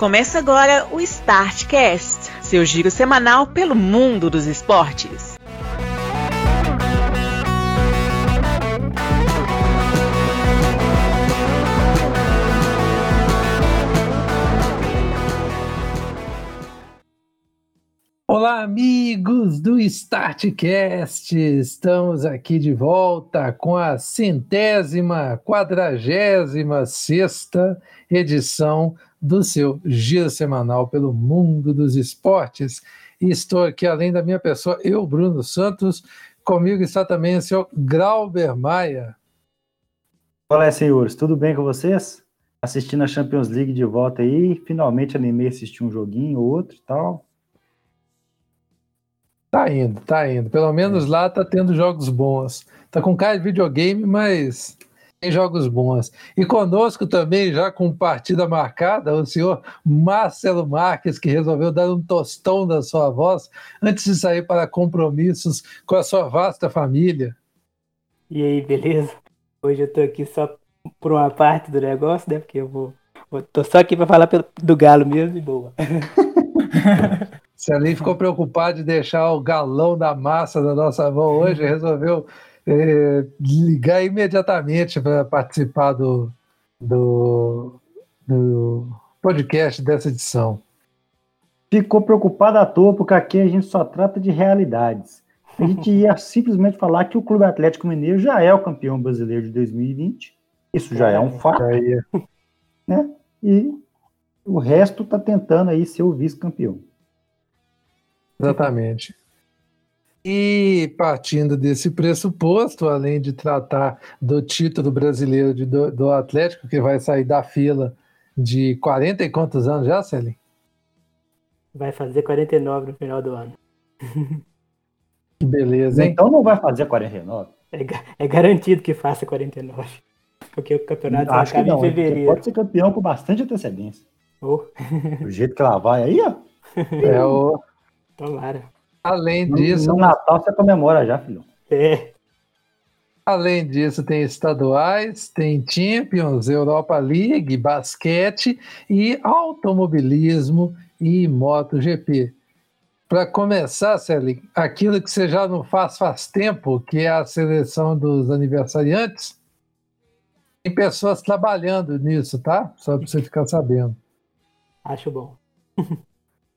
Começa agora o Startcast, seu giro semanal pelo mundo dos esportes. Olá, amigos do Startcast! Estamos aqui de volta com a centésima, quadragésima sexta edição do seu giro semanal pelo mundo dos esportes. E estou aqui, além da minha pessoa, eu, Bruno Santos, comigo está também o senhor Grauber Maia. Olá, senhores, tudo bem com vocês? Assistindo a Champions League de volta aí, finalmente animei a assistir um joguinho ou outro e tal. Tá indo, tá indo. Pelo menos lá tá tendo jogos bons. Tá com cara de videogame, mas tem jogos bons. E conosco também, já com partida marcada, o senhor Marcelo Marques, que resolveu dar um tostão da sua voz antes de sair para compromissos com a sua vasta família. E aí, beleza? Hoje eu tô aqui só por uma parte do negócio, né? Porque eu vou. vou tô só aqui para falar do Galo mesmo e boa. ali ficou preocupado de deixar o galão da massa da nossa mão hoje, resolveu é, ligar imediatamente para participar do, do, do podcast dessa edição. Ficou preocupado à toa, porque aqui a gente só trata de realidades. A gente ia simplesmente falar que o Clube Atlético Mineiro já é o campeão brasileiro de 2020. Isso já é um fato. Né? E o resto está tentando aí ser o vice-campeão. Exatamente. E partindo desse pressuposto, além de tratar do título brasileiro de, do, do, Atlético, que vai sair da fila de 40 e quantos anos já, Celine? Vai fazer 49 no final do ano. Que beleza, hein? Então não vai fazer 49? É, é garantido que faça 49. Porque o campeonato Acho acaba não, em fevereiro. Pode ser campeão com bastante antecedência. Oh. Do jeito que ela vai aí, ó. É o. Tomara. Além disso. No Natal você comemora já, filho. É. Além disso, tem estaduais, tem Champions, Europa League, basquete e automobilismo e MotoGP. Para começar, Celi, aquilo que você já não faz faz tempo, que é a seleção dos aniversariantes, tem pessoas trabalhando nisso, tá? Só para você ficar sabendo. Acho bom.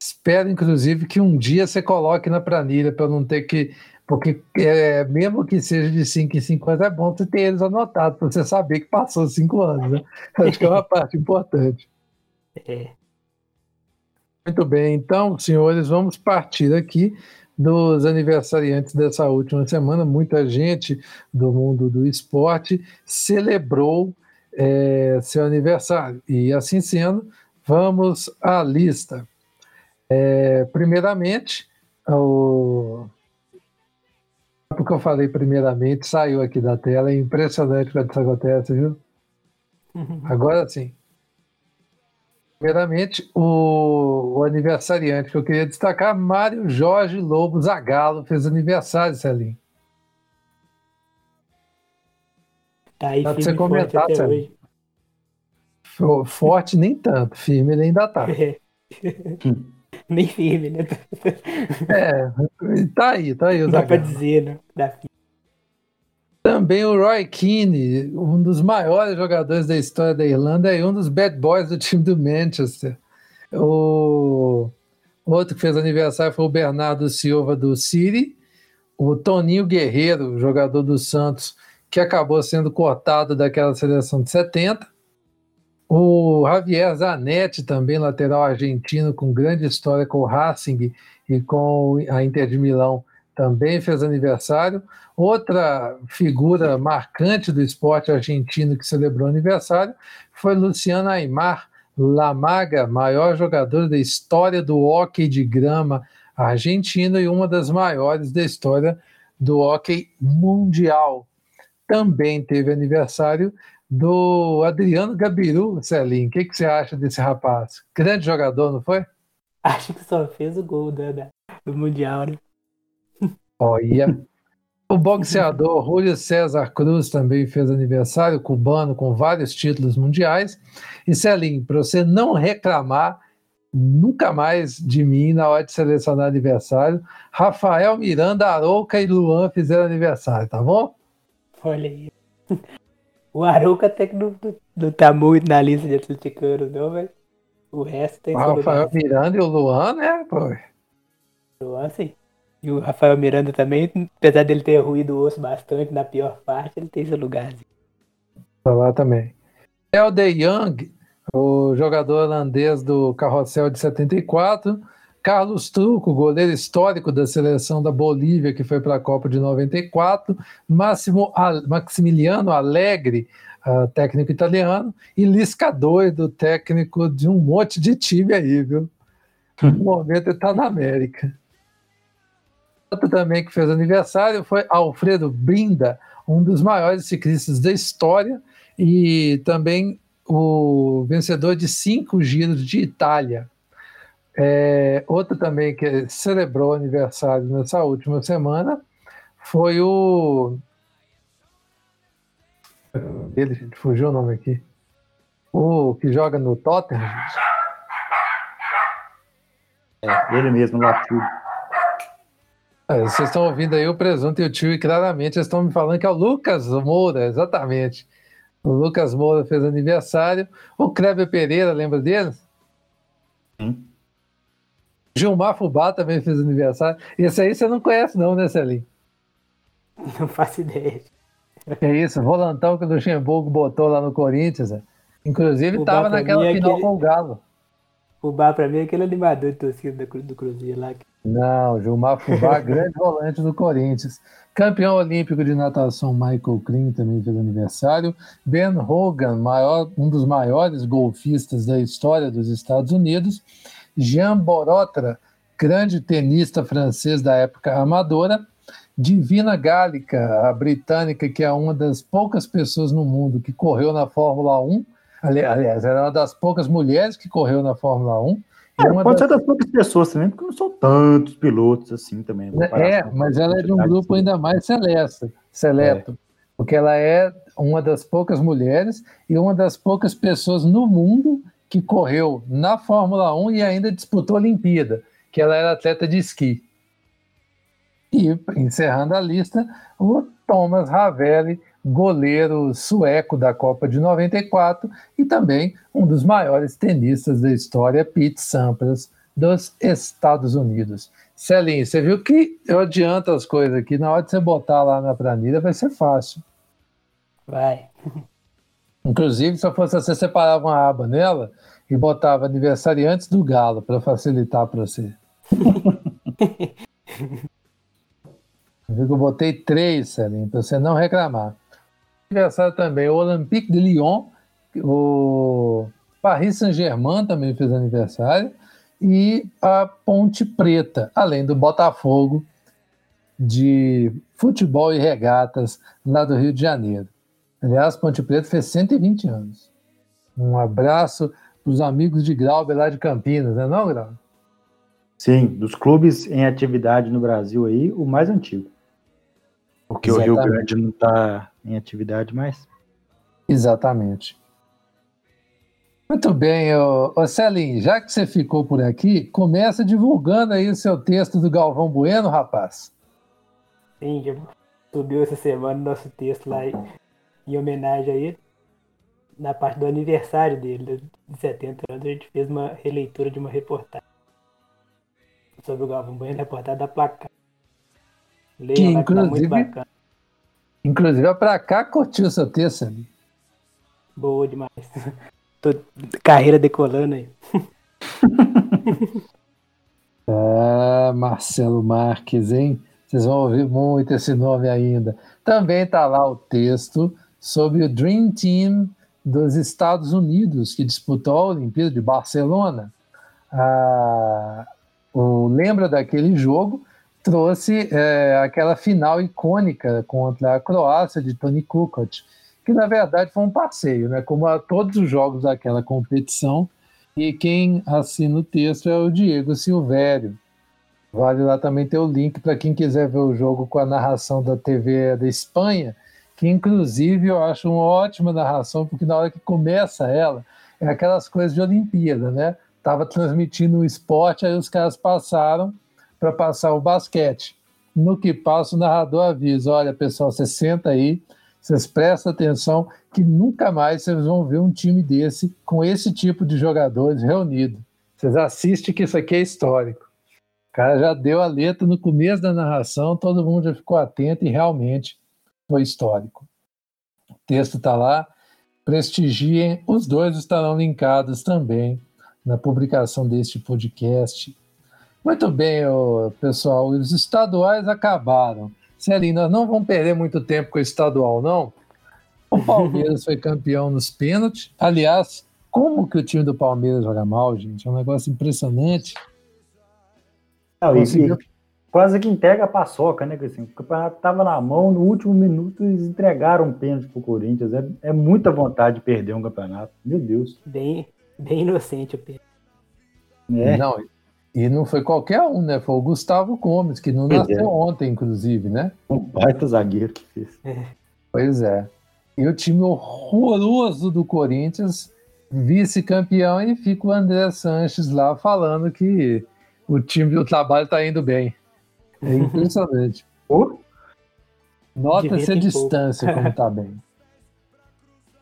Espero, inclusive, que um dia você coloque na planilha para não ter que. Porque é, mesmo que seja de 5 em 5 anos, é bom você ter eles anotados para você saber que passou 5 anos. Né? Acho que é uma parte importante. É. Muito bem, então, senhores, vamos partir aqui dos aniversariantes dessa última semana. Muita gente do mundo do esporte celebrou é, seu aniversário. E assim sendo, vamos à lista. É, primeiramente, o... porque eu falei primeiramente, saiu aqui da tela, é impressionante quando isso acontece, viu? Agora sim. Primeiramente, o, o, aniversariante que eu queria destacar, Mário Jorge Lobo Zagalo, fez aniversário, Celinho. Tá aí, Dá pra você comentar, Celinho. Forte nem tanto, firme ele ainda tá. Nem firme, né? É, tá aí, tá aí. Não dá pra dizer, né? Também o Roy Keane, um dos maiores jogadores da história da Irlanda e um dos bad boys do time do Manchester. O outro que fez aniversário foi o Bernardo Silva do City, o Toninho Guerreiro, jogador do Santos, que acabou sendo cortado daquela seleção de 70. O Javier Zanetti, também lateral argentino, com grande história com o Racing e com a Inter de Milão, também fez aniversário. Outra figura marcante do esporte argentino que celebrou aniversário foi Luciano Aymar, Lamaga, maior jogador da história do hóquei de grama argentino e uma das maiores da história do hóquei mundial. Também teve aniversário do Adriano Gabiru, Celinho. O que, que você acha desse rapaz? Grande jogador, não foi? Acho que só fez o gol do, do Mundial, né? Olha. O boxeador Julio César Cruz também fez aniversário, cubano com vários títulos mundiais. E Celinho, para você não reclamar nunca mais de mim na hora de selecionar aniversário. Rafael Miranda, Arouca e Luan fizeram aniversário, tá bom? Olha aí. O Arouca até que não, não tá muito na lista de atleticanos, não, mas o resto tem O Rafael Miranda e o Luan, né, pô? O Luan, sim. E o Rafael Miranda também, apesar dele ter ruído o osso bastante na pior parte, ele tem seu lugarzinho. Tá lá também. El De Young, o jogador holandês do Carrossel de 74. Carlos Truco, goleiro histórico da seleção da Bolívia, que foi para a Copa de 94. Máximo Maximiliano Alegre, uh, técnico italiano. E Lisca Doido, técnico de um monte de time aí, viu? No momento ele está na América. Outro também que fez aniversário foi Alfredo Brinda, um dos maiores ciclistas da história e também o vencedor de cinco giros de Itália. É, outro também que celebrou aniversário nessa última semana foi o. Ele, gente, fugiu o nome aqui. O que joga no Tottenham. É, ele mesmo, Latudo. É, vocês estão ouvindo aí o presunto e o tio, e claramente eles estão me falando que é o Lucas Moura, exatamente. O Lucas Moura fez aniversário. O Kleber Pereira, lembra dele? Sim. Gilmar Fubá também fez aniversário. Esse aí você não conhece, não, né, Celinho? Não faço ideia. É isso, volantão que o Luxemburgo botou lá no Corinthians. Né? Inclusive estava naquela é final aquele... com o Galo. Fubá para mim é aquele animador de torcida do Cruzeiro lá. Não, Gilmar Fubá, grande volante do Corinthians. Campeão olímpico de natação Michael Klein também fez aniversário. Ben Hogan, maior, um dos maiores golfistas da história dos Estados Unidos. Jean Borotra, grande tenista francês da época amadora. Divina Gálica, a britânica, que é uma das poucas pessoas no mundo que correu na Fórmula 1. Aliás, era uma das poucas mulheres que correu na Fórmula 1. É, pode das... ser das poucas pessoas também, porque não são tantos pilotos assim também. É, mas ela é de um grupo ainda mais seleto, seleto é. porque ela é uma das poucas mulheres e uma das poucas pessoas no mundo que correu na Fórmula 1 e ainda disputou a Olimpíada, que ela era atleta de esqui. E, encerrando a lista, o Thomas Ravelli, goleiro sueco da Copa de 94 e também um dos maiores tenistas da história, Pete Sampras, dos Estados Unidos. Celinho, você viu que eu adianto as coisas aqui, na hora de você botar lá na planilha vai ser fácil. Vai. Inclusive, se eu fosse você, separava uma aba nela e botava aniversariantes do Galo para facilitar para você. eu botei três, Celinho, para você não reclamar aniversário também o Olympique de Lyon, o Paris Saint-Germain também fez aniversário, e a Ponte Preta, além do Botafogo de futebol e regatas lá do Rio de Janeiro. Aliás, Ponte Preta fez 120 anos. Um abraço para os amigos de Grauber lá de Campinas, não é não, Grauber? Sim, dos clubes em atividade no Brasil aí, o mais antigo. Porque Exatamente. o Rio Grande não está em atividade mais. Exatamente. Muito bem, ô, ô Celim, já que você ficou por aqui, começa divulgando aí o seu texto do Galvão Bueno, rapaz. Sim, já subiu essa semana o nosso texto lá em homenagem a ele. Na parte do aniversário dele, de 70 anos, a gente fez uma releitura de uma reportagem sobre o Galvão Bueno, reportagem da placa. Leia, que, inclusive, muito bacana. Inclusive, a pra cá curtiu o seu texto ali. Boa demais. Tô carreira decolando aí. ah, Marcelo Marques, hein? Vocês vão ouvir muito esse nome ainda. Também tá lá o texto sobre o Dream Team dos Estados Unidos, que disputou a Olimpíada de Barcelona. Ah, o, lembra daquele jogo? trouxe é, aquela final icônica contra a Croácia de Tony Kukoc, que na verdade foi um passeio, né? como a todos os jogos daquela competição. E quem assina o texto é o Diego Silvério. Vale lá também ter o link para quem quiser ver o jogo com a narração da TV da Espanha, que inclusive eu acho uma ótima narração, porque na hora que começa ela, é aquelas coisas de Olimpíada, né? estava transmitindo o esporte, aí os caras passaram para passar o basquete. No que passa, o narrador avisa: olha, pessoal, você senta aí, vocês prestam atenção, que nunca mais vocês vão ver um time desse com esse tipo de jogadores reunido. Vocês assistem que isso aqui é histórico. O cara já deu a letra no começo da narração, todo mundo já ficou atento e realmente foi histórico. O texto está lá. Prestigiem, os dois estarão linkados também na publicação deste podcast. Muito bem, pessoal, os estaduais acabaram. Celinho, nós não vamos perder muito tempo com o estadual, não. O Palmeiras foi campeão nos pênaltis. Aliás, como que o time do Palmeiras joga mal, gente? É um negócio impressionante. Não, Conseguiu... e, quase que entrega a paçoca, né? Assim, o campeonato estava na mão, no último minuto eles entregaram um pênalti pro Corinthians. É, é muita vontade de perder um campeonato. Meu Deus. Bem, bem inocente o pênalti. É. Não, e não foi qualquer um, né? Foi o Gustavo Gomes, que não nasceu é. ontem, inclusive, né? Um baita zagueiro que fez. É. Pois é. E o time horroroso do Corinthians, vice-campeão, e fica o André Sanches lá falando que o time do trabalho está indo bem. É impressionante. Nota-se a distância como está bem.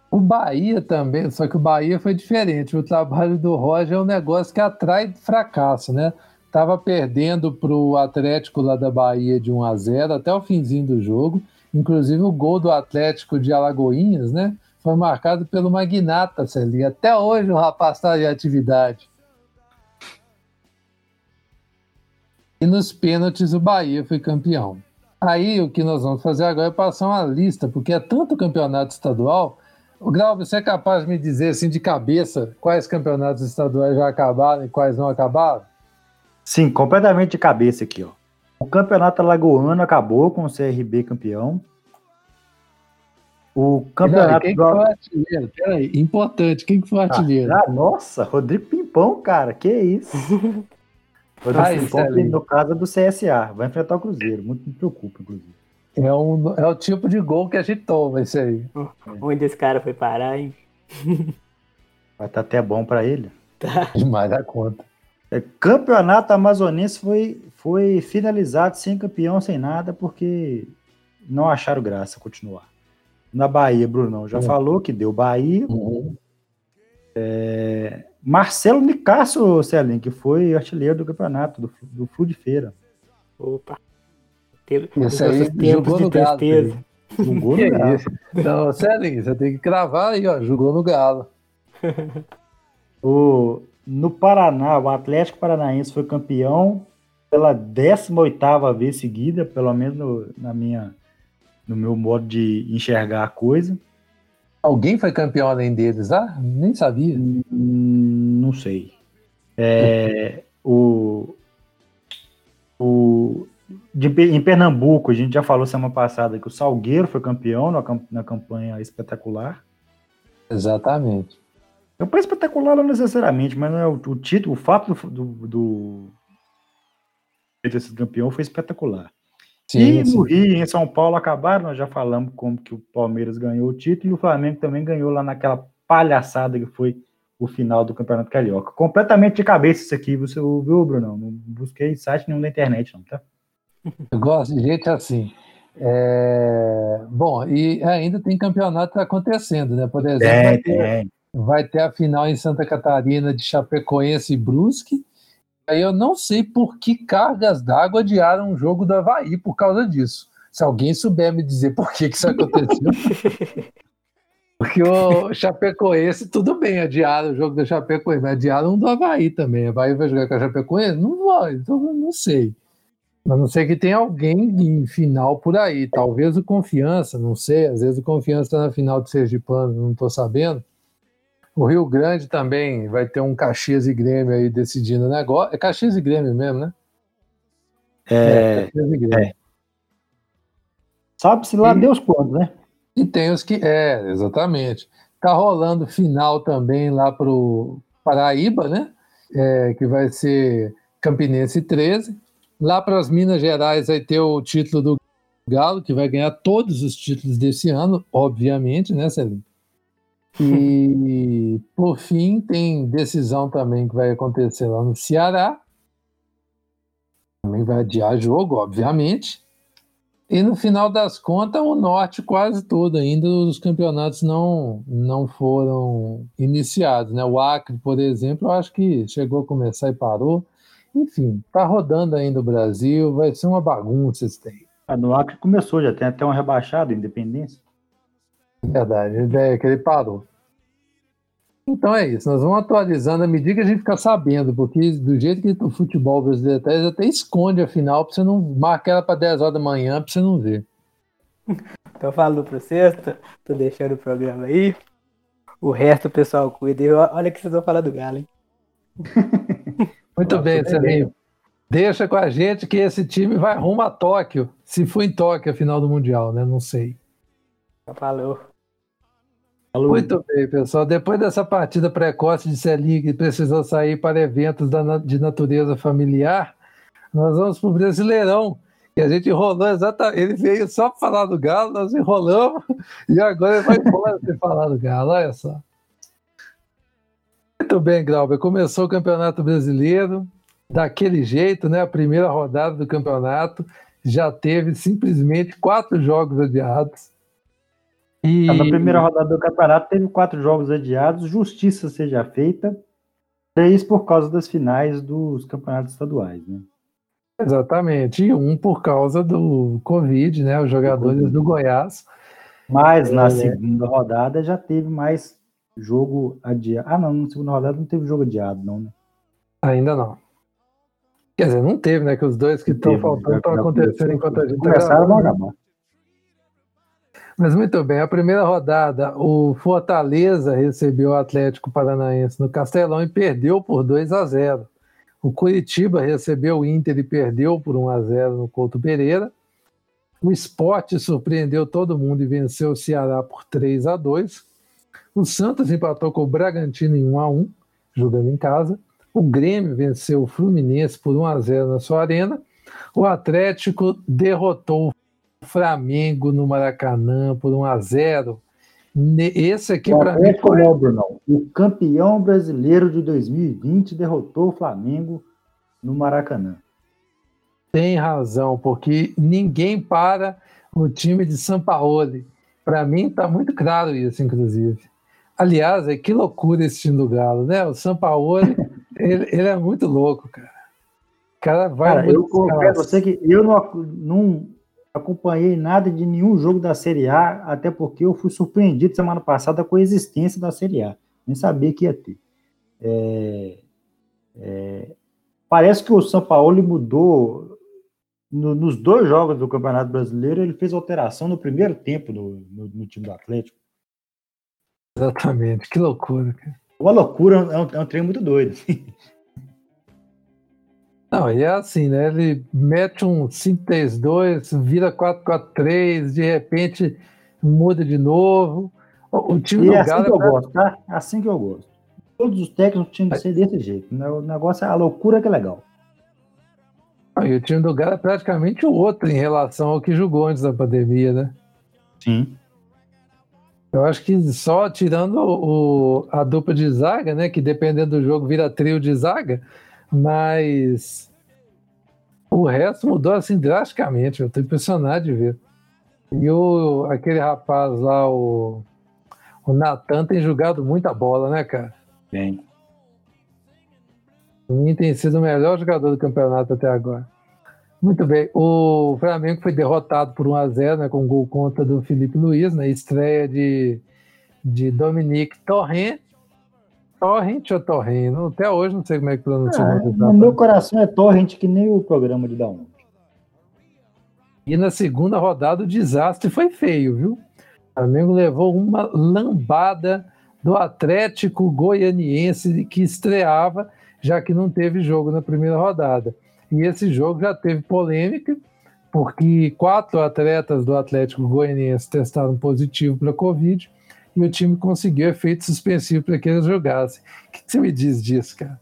O Bahia também, só que o Bahia foi diferente. O trabalho do Roger é um negócio que atrai fracasso, né? Tava perdendo para o Atlético lá da Bahia de 1 a 0 até o finzinho do jogo. Inclusive o gol do Atlético de Alagoinhas, né? Foi marcado pelo Magnata, Celinho. Até hoje o rapaz está em atividade. E nos pênaltis o Bahia foi campeão. Aí o que nós vamos fazer agora é passar uma lista, porque é tanto campeonato estadual. O Grau, você é capaz de me dizer assim de cabeça quais campeonatos estaduais já acabaram e quais não acabaram? Sim, completamente de cabeça aqui, ó. O campeonato alagoano acabou com o CRB campeão. O campeonato. Quem do... foi o artilheiro? Peraí, importante, quem foi o artilheiro? Ah, nossa, Rodrigo Pimpão, cara, que isso? Vai no caso do CSA, vai enfrentar o Cruzeiro, muito me preocupa, inclusive. É, um, é o tipo de gol que a gente toma, esse aí. Onde esse cara foi parar, hein? Vai estar tá até bom para ele. Tá. Demais da conta. É, campeonato amazonense foi, foi finalizado sem campeão, sem nada, porque não acharam graça continuar. Na Bahia, Brunão já uhum. falou que deu Bahia. Uhum. É, Marcelo Nicasso, Celinho, que foi artilheiro do campeonato, do, do Flu de Feira. Opa. Esse aí jogou no Galo. Jogou no Galo. Então, Celinho, você tem que cravar aí, ó. Jogou no Galo. o, no Paraná, o Atlético Paranaense foi campeão pela 18ª vez seguida, pelo menos no, na minha, no meu modo de enxergar a coisa. Alguém foi campeão além deles ah Nem sabia. Hum, não sei. É, o, o, de, em Pernambuco, a gente já falou semana passada que o Salgueiro foi campeão na, na campanha espetacular. Exatamente. Campanha espetacular não necessariamente, mas é o, o, título, o fato do, do, do ter sido campeão foi espetacular. Sim, e sim. no Rio, em São Paulo, acabaram, nós já falamos como que o Palmeiras ganhou o título e o Flamengo também ganhou lá naquela palhaçada que foi o final do Campeonato Carioca. Completamente de cabeça isso aqui, você ouviu, Bruno? Não busquei site nenhum da internet, não, tá? Eu gosto de gente assim. É... Bom, e ainda tem campeonato acontecendo, né? Por exemplo, é, vai, ter, vai, ter, a final em Santa Catarina de Chapecoense e Brusque, Aí eu não sei por que cargas d'água adiaram um jogo do Havaí por causa disso. Se alguém souber me dizer por que, que isso aconteceu. Porque o Chapecoense, tudo bem, adiaram o jogo do Chapecoense, mas adiaram um do Havaí também. O Havaí vai jogar com a Chapecoense? Não vai, então não sei. A não ser que tenha alguém em final por aí. Talvez o Confiança, não sei. Às vezes o Confiança está na final de Sergipano, não estou sabendo. O Rio Grande também vai ter um Caxias e Grêmio aí decidindo o negócio. É Caxias e Grêmio mesmo, né? É. é, é. Sabe-se lá e, Deus quando, né? E tem os que. É, exatamente. Tá rolando final também lá pro Paraíba, né? É, que vai ser Campinense 13. Lá para as Minas Gerais vai ter o título do Galo, que vai ganhar todos os títulos desse ano, obviamente, né, Celinho? E, por fim, tem decisão também que vai acontecer lá no Ceará. Também vai adiar jogo, obviamente. E no final das contas, o norte quase todo ainda os campeonatos não, não foram iniciados. Né? O Acre, por exemplo, eu acho que chegou a começar e parou. Enfim, está rodando ainda o Brasil, vai ser uma bagunça esse tempo. Ah, no Acre começou, já tem até um rebaixado, Independência. Verdade, a ideia é que ele parou. Então é isso, nós vamos atualizando à medida que a gente ficar sabendo, porque do jeito que o futebol brasileiro eles até esconde a final para você não marcar ela para 10 horas da manhã para você não ver. Então falando para vocês, tô, tô, deixando o programa aí. O resto o pessoal cuida. Olha que vocês vão falar do Galo, hein? Muito Nossa, bem, Serginho. Deixa com a gente que esse time vai rumo a Tóquio. Se for em Tóquio a final do Mundial, né? Não sei. Falou. Muito bem, pessoal. Depois dessa partida precoce de Celinho que precisou sair para eventos de natureza familiar, nós vamos para o Brasileirão, que a gente enrolou exatamente. Ele veio só para falar do Galo, nós enrolamos, e agora ele vai embora para falar do Galo, olha só. Muito bem, Glauber. Começou o Campeonato Brasileiro daquele jeito, né? A primeira rodada do campeonato já teve simplesmente quatro jogos adiados. E... Na primeira rodada do campeonato teve quatro jogos adiados, justiça seja feita, três por causa das finais dos campeonatos estaduais, né? Exatamente, e um por causa do Covid, né? Os jogadores do Goiás. Mas na é... segunda rodada já teve mais jogo adiado. Ah, não, na segunda rodada não teve jogo adiado, não, né? Ainda não. Quer dizer, não teve, né? Que os dois que estão faltando estão acontecendo enquanto a gente. Tá Começaram a acabar. Mas muito bem, a primeira rodada, o Fortaleza recebeu o Atlético Paranaense no Castelão e perdeu por 2 a 0. O Curitiba recebeu o Inter e perdeu por 1 a 0 no Couto Pereira. O Esporte surpreendeu todo mundo e venceu o Ceará por 3 a 2. O Santos empatou com o Bragantino em 1 a 1, jogando em casa. O Grêmio venceu o Fluminense por 1 a 0 na sua arena. O Atlético derrotou Flamengo no Maracanã por 1 a 0 Esse aqui para mim foi... não, Bruno. O campeão brasileiro de 2020 derrotou o Flamengo no Maracanã. Tem razão, porque ninguém para o time de São Paulo. Para mim está muito claro isso, inclusive. Aliás, é que loucura esse time do Galo, né? O São Paulo, ele, ele, é muito louco, cara. O cara vai. Cara, eu confesso você que eu não, não acompanhei nada de nenhum jogo da Série A, até porque eu fui surpreendido semana passada com a existência da Série A. Nem sabia que ia ter. É, é, parece que o São Paulo mudou no, nos dois jogos do Campeonato Brasileiro, ele fez alteração no primeiro tempo no, no, no time do Atlético. Exatamente, que loucura, cara. Uma loucura, é um, é um trem muito doido. Não, e é assim, né? Ele mete um 5-3-2, vira 4-4-3, de repente muda de novo. O time e do é assim Galo. que eu é gosto, tá? É assim que eu gosto. Todos os técnicos tinham que ser desse jeito. Né? O negócio é a loucura que é legal. E o time do Galo é praticamente o outro em relação ao que jogou antes da pandemia, né? Sim. Eu acho que só tirando o, a dupla de zaga, né? Que dependendo do jogo vira trio de zaga mas o resto mudou assim drasticamente. Eu estou impressionado de ver. E o, aquele rapaz lá, o, o Natan, tem jogado muita bola, né, cara? Tem. Mim tem sido o melhor jogador do campeonato até agora. Muito bem. O Flamengo foi derrotado por 1x0, né, com gol contra do Felipe Luiz, na estreia de, de Dominique Torrent. Torrent ou Torrent? Até hoje não sei como é que pronuncia. Ah, no meu coração é Torrent, que nem o programa de Down. E na segunda rodada o desastre foi feio, viu? O Flamengo levou uma lambada do Atlético Goianiense que estreava, já que não teve jogo na primeira rodada. E esse jogo já teve polêmica, porque quatro atletas do Atlético Goianiense testaram positivo para Covid e o time conseguiu efeito suspensivo para que eles jogassem. O que você me diz disso, cara?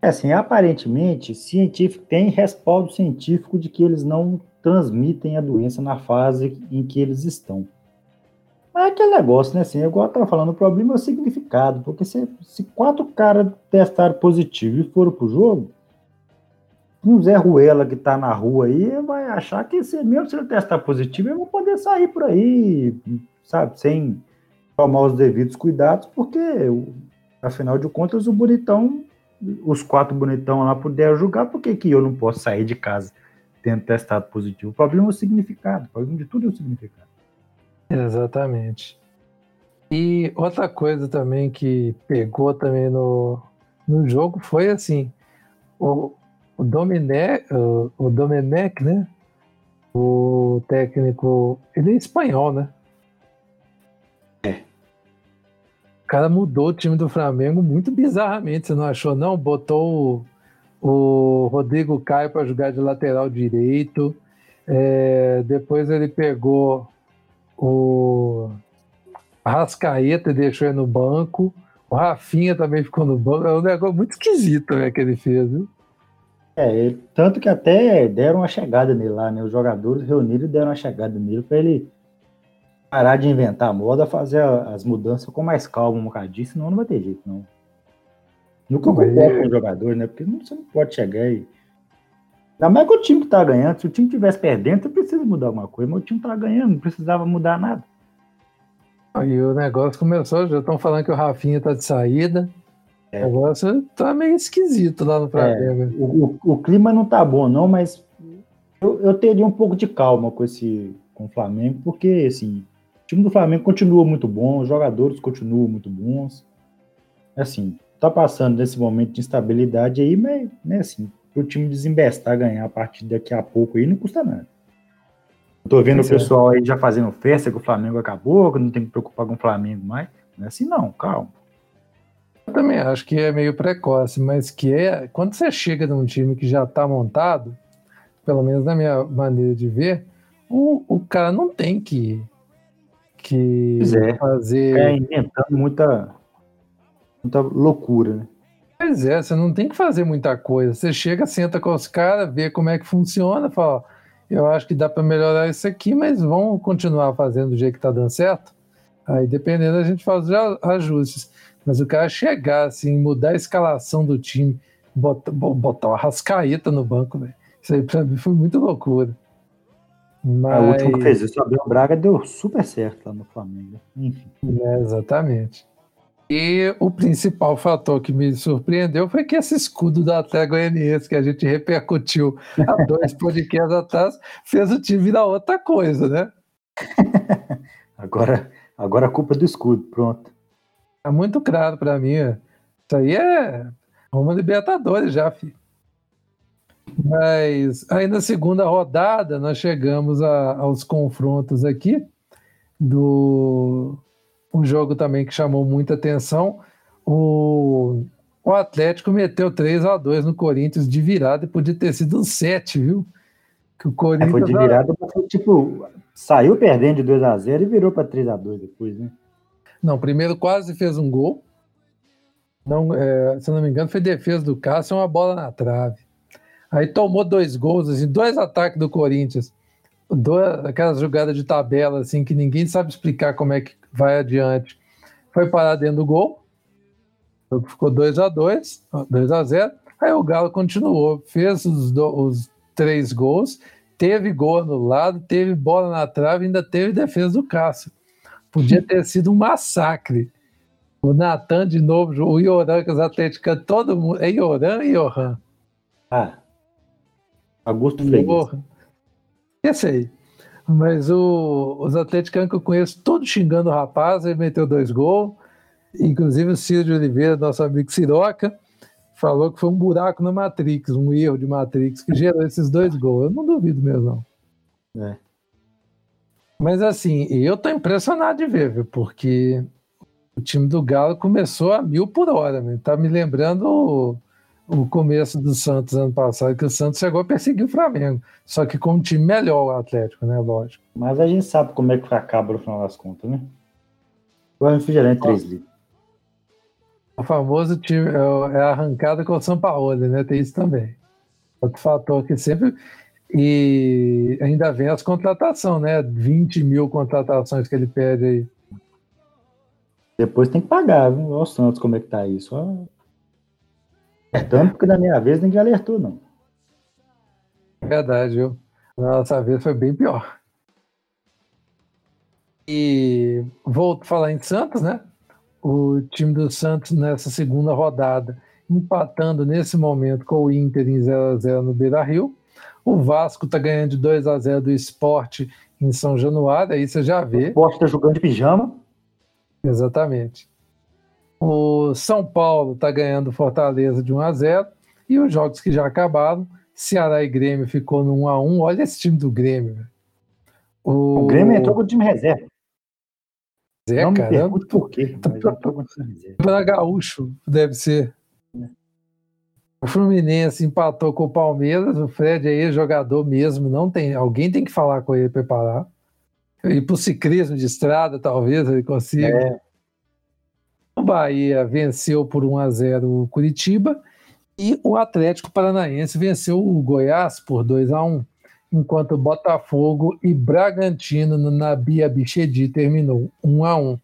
É assim, aparentemente, científico tem respaldo científico de que eles não transmitem a doença na fase em que eles estão. Mas é aquele negócio, né? Assim, igual eu tava falando, o problema é o significado. Porque se, se quatro caras testaram positivo e foram pro jogo, um Zé Ruela que tá na rua aí vai achar que se, mesmo se ele testar positivo, ele vai poder sair por aí, sabe, sem tomar os devidos cuidados, porque afinal de contas o bonitão, os quatro bonitão lá puderam julgar, por que, eu não posso sair de casa tendo testado positivo? O problema é o significado, o problema de tudo é o significado. Exatamente. E outra coisa também que pegou também no, no jogo foi assim, o, o Domenech, o, o Domenech, né? O técnico, ele é espanhol, né? Cara mudou o time do Flamengo muito bizarramente, você não achou não? Botou o, Rodrigo Caio para jogar de lateral direito. É, depois ele pegou o Rascaeta e deixou ele no banco. O Rafinha também ficou no banco. É um negócio muito esquisito né, que ele fez, viu? É, tanto que até deram uma chegada nele lá, né? Os jogadores reuniram e deram uma chegada nele para ele parar de inventar moda, fazer as mudanças com mais calma um bocadinho, senão não vai ter jeito, não. Nunca concordo com o jogador, né? Porque você não pode chegar e. Ainda mais que o time que tá ganhando. Se o time estivesse perdendo, você precisa mudar alguma coisa. Mas o time tá ganhando, não precisava mudar nada. Aí o negócio começou, já estão falando que o Rafinha tá de saída. É. O negócio tá meio esquisito lá no Flamengo. É, o, o, o, clima não tá bom, não, mas eu, eu teria um pouco de calma com esse com o Flamengo, porque assim, o time do Flamengo continua muito bom, os jogadores continuam muito bons. Assim, tá passando nesse momento de instabilidade aí, mas né, assim, o time desembestar, ganhar a partir daqui a pouco aí não custa nada. Eu tô vendo o pessoal aí já fazendo festa que o Flamengo acabou, que não tem que preocupar com o Flamengo mais. Não é assim não, calma. Eu também acho que é meio precoce, mas que é quando você chega num time que já está montado, pelo menos na minha maneira de ver, o, o cara não tem que, que é, fazer. É inventando muita, muita loucura, né? Pois é, você não tem que fazer muita coisa. Você chega, senta com os caras, vê como é que funciona, fala: eu acho que dá para melhorar isso aqui, mas vamos continuar fazendo do jeito que está dando certo. Aí, dependendo, a gente faz os ajustes. Mas o cara chegar, assim, mudar a escalação do time, botar, botar uma rascaeta no banco, velho. Isso aí pra mim foi muito loucura. Mas... A última que fez isso, o Abel Braga deu super certo lá no Flamengo. Enfim. É, exatamente. E o principal fator que me surpreendeu foi que esse escudo da Atlético Goianiense, que a gente repercutiu há dois podcasts atrás, fez o time virar outra coisa, né? agora, agora a culpa é do escudo, pronto. É muito claro para mim. Isso aí é uma Libertadores já, filho. Mas aí na segunda rodada nós chegamos a, aos confrontos aqui do um jogo também que chamou muita atenção. O, o Atlético meteu 3 a 2 no Corinthians de virada e podia ter sido um 7, viu? Que o Corinthians é, foi de virada, mas foi tipo, saiu perdendo de 2 a 0 e virou para 3 a 2 depois, né? Não, primeiro quase fez um gol. Não, é, se não me engano, foi defesa do Cássio, uma bola na trave. Aí tomou dois gols, assim, dois ataques do Corinthians. Duas, aquelas jogadas de tabela, assim, que ninguém sabe explicar como é que vai adiante. Foi parar dentro do gol. Ficou 2 a 2 2 a 0 Aí o Galo continuou, fez os, do, os três gols, teve gol anulado, teve bola na trave, ainda teve defesa do Cássio. Podia ter sido um massacre. O Natan de novo, o Ioran, que os atléticos, todo mundo. É Ioran e Johan? Ah. Augusto Fregues. Esse aí. Mas o, os atléticos que eu conheço, todos xingando o rapaz, ele meteu dois gols. Inclusive o Ciro de Oliveira, nosso amigo Siroca, falou que foi um buraco na Matrix, um erro de Matrix, que gerou esses dois gols. Eu não duvido mesmo, não. É. Mas assim, eu tô impressionado de ver, viu? Porque o time do Galo começou a mil por hora, né? Tá me lembrando o, começo do Santos ano passado, que o Santos chegou a perseguir o Flamengo. Só que com um time melhor o Atlético, né? Lógico. Mas a gente sabe como é que acaba no final das contas, né? O refrigerante 3 litros. O famoso time é, é a arrancada com o São Paulo, né? Tem isso também. Outro fator que sempre e ainda vem as contratações, né? 20 mil contratações que ele pede aí. Depois tem que pagar, viu? Olha o Santos como é que tá isso. Ó. Alertando, porque na minha vez ninguém alertou, não. Verdade, viu? Nossa vez foi bem pior. E volto a falar em Santos, né? O time do Santos nessa segunda rodada, empatando nesse momento com o Inter em 0x0 no Beira Rio. O Vasco tá ganhando de 2 a 0 do esporte em São Januário, aí você já vê. O esporte tá jogando de pijama. Exatamente. O São Paulo está ganhando Fortaleza de 1 a 0 e os jogos que já acabaram, Ceará e Grêmio ficou no 1 a 1. Olha esse time do Grêmio. O, o Grêmio entrou com o time reserva. É, Não cara. me por quê. Reserva. Para Gaúcho, deve ser. O Fluminense empatou com o Palmeiras. O Fred aí é jogador mesmo. Não tem, alguém tem que falar com ele para parar. E para o ciclismo de estrada, talvez ele consiga. É. O Bahia venceu por 1 a 0 o Curitiba e o Atlético Paranaense venceu o Goiás por 2 a 1, enquanto Botafogo e Bragantino no Nabi Abichedi terminou 1 a 1.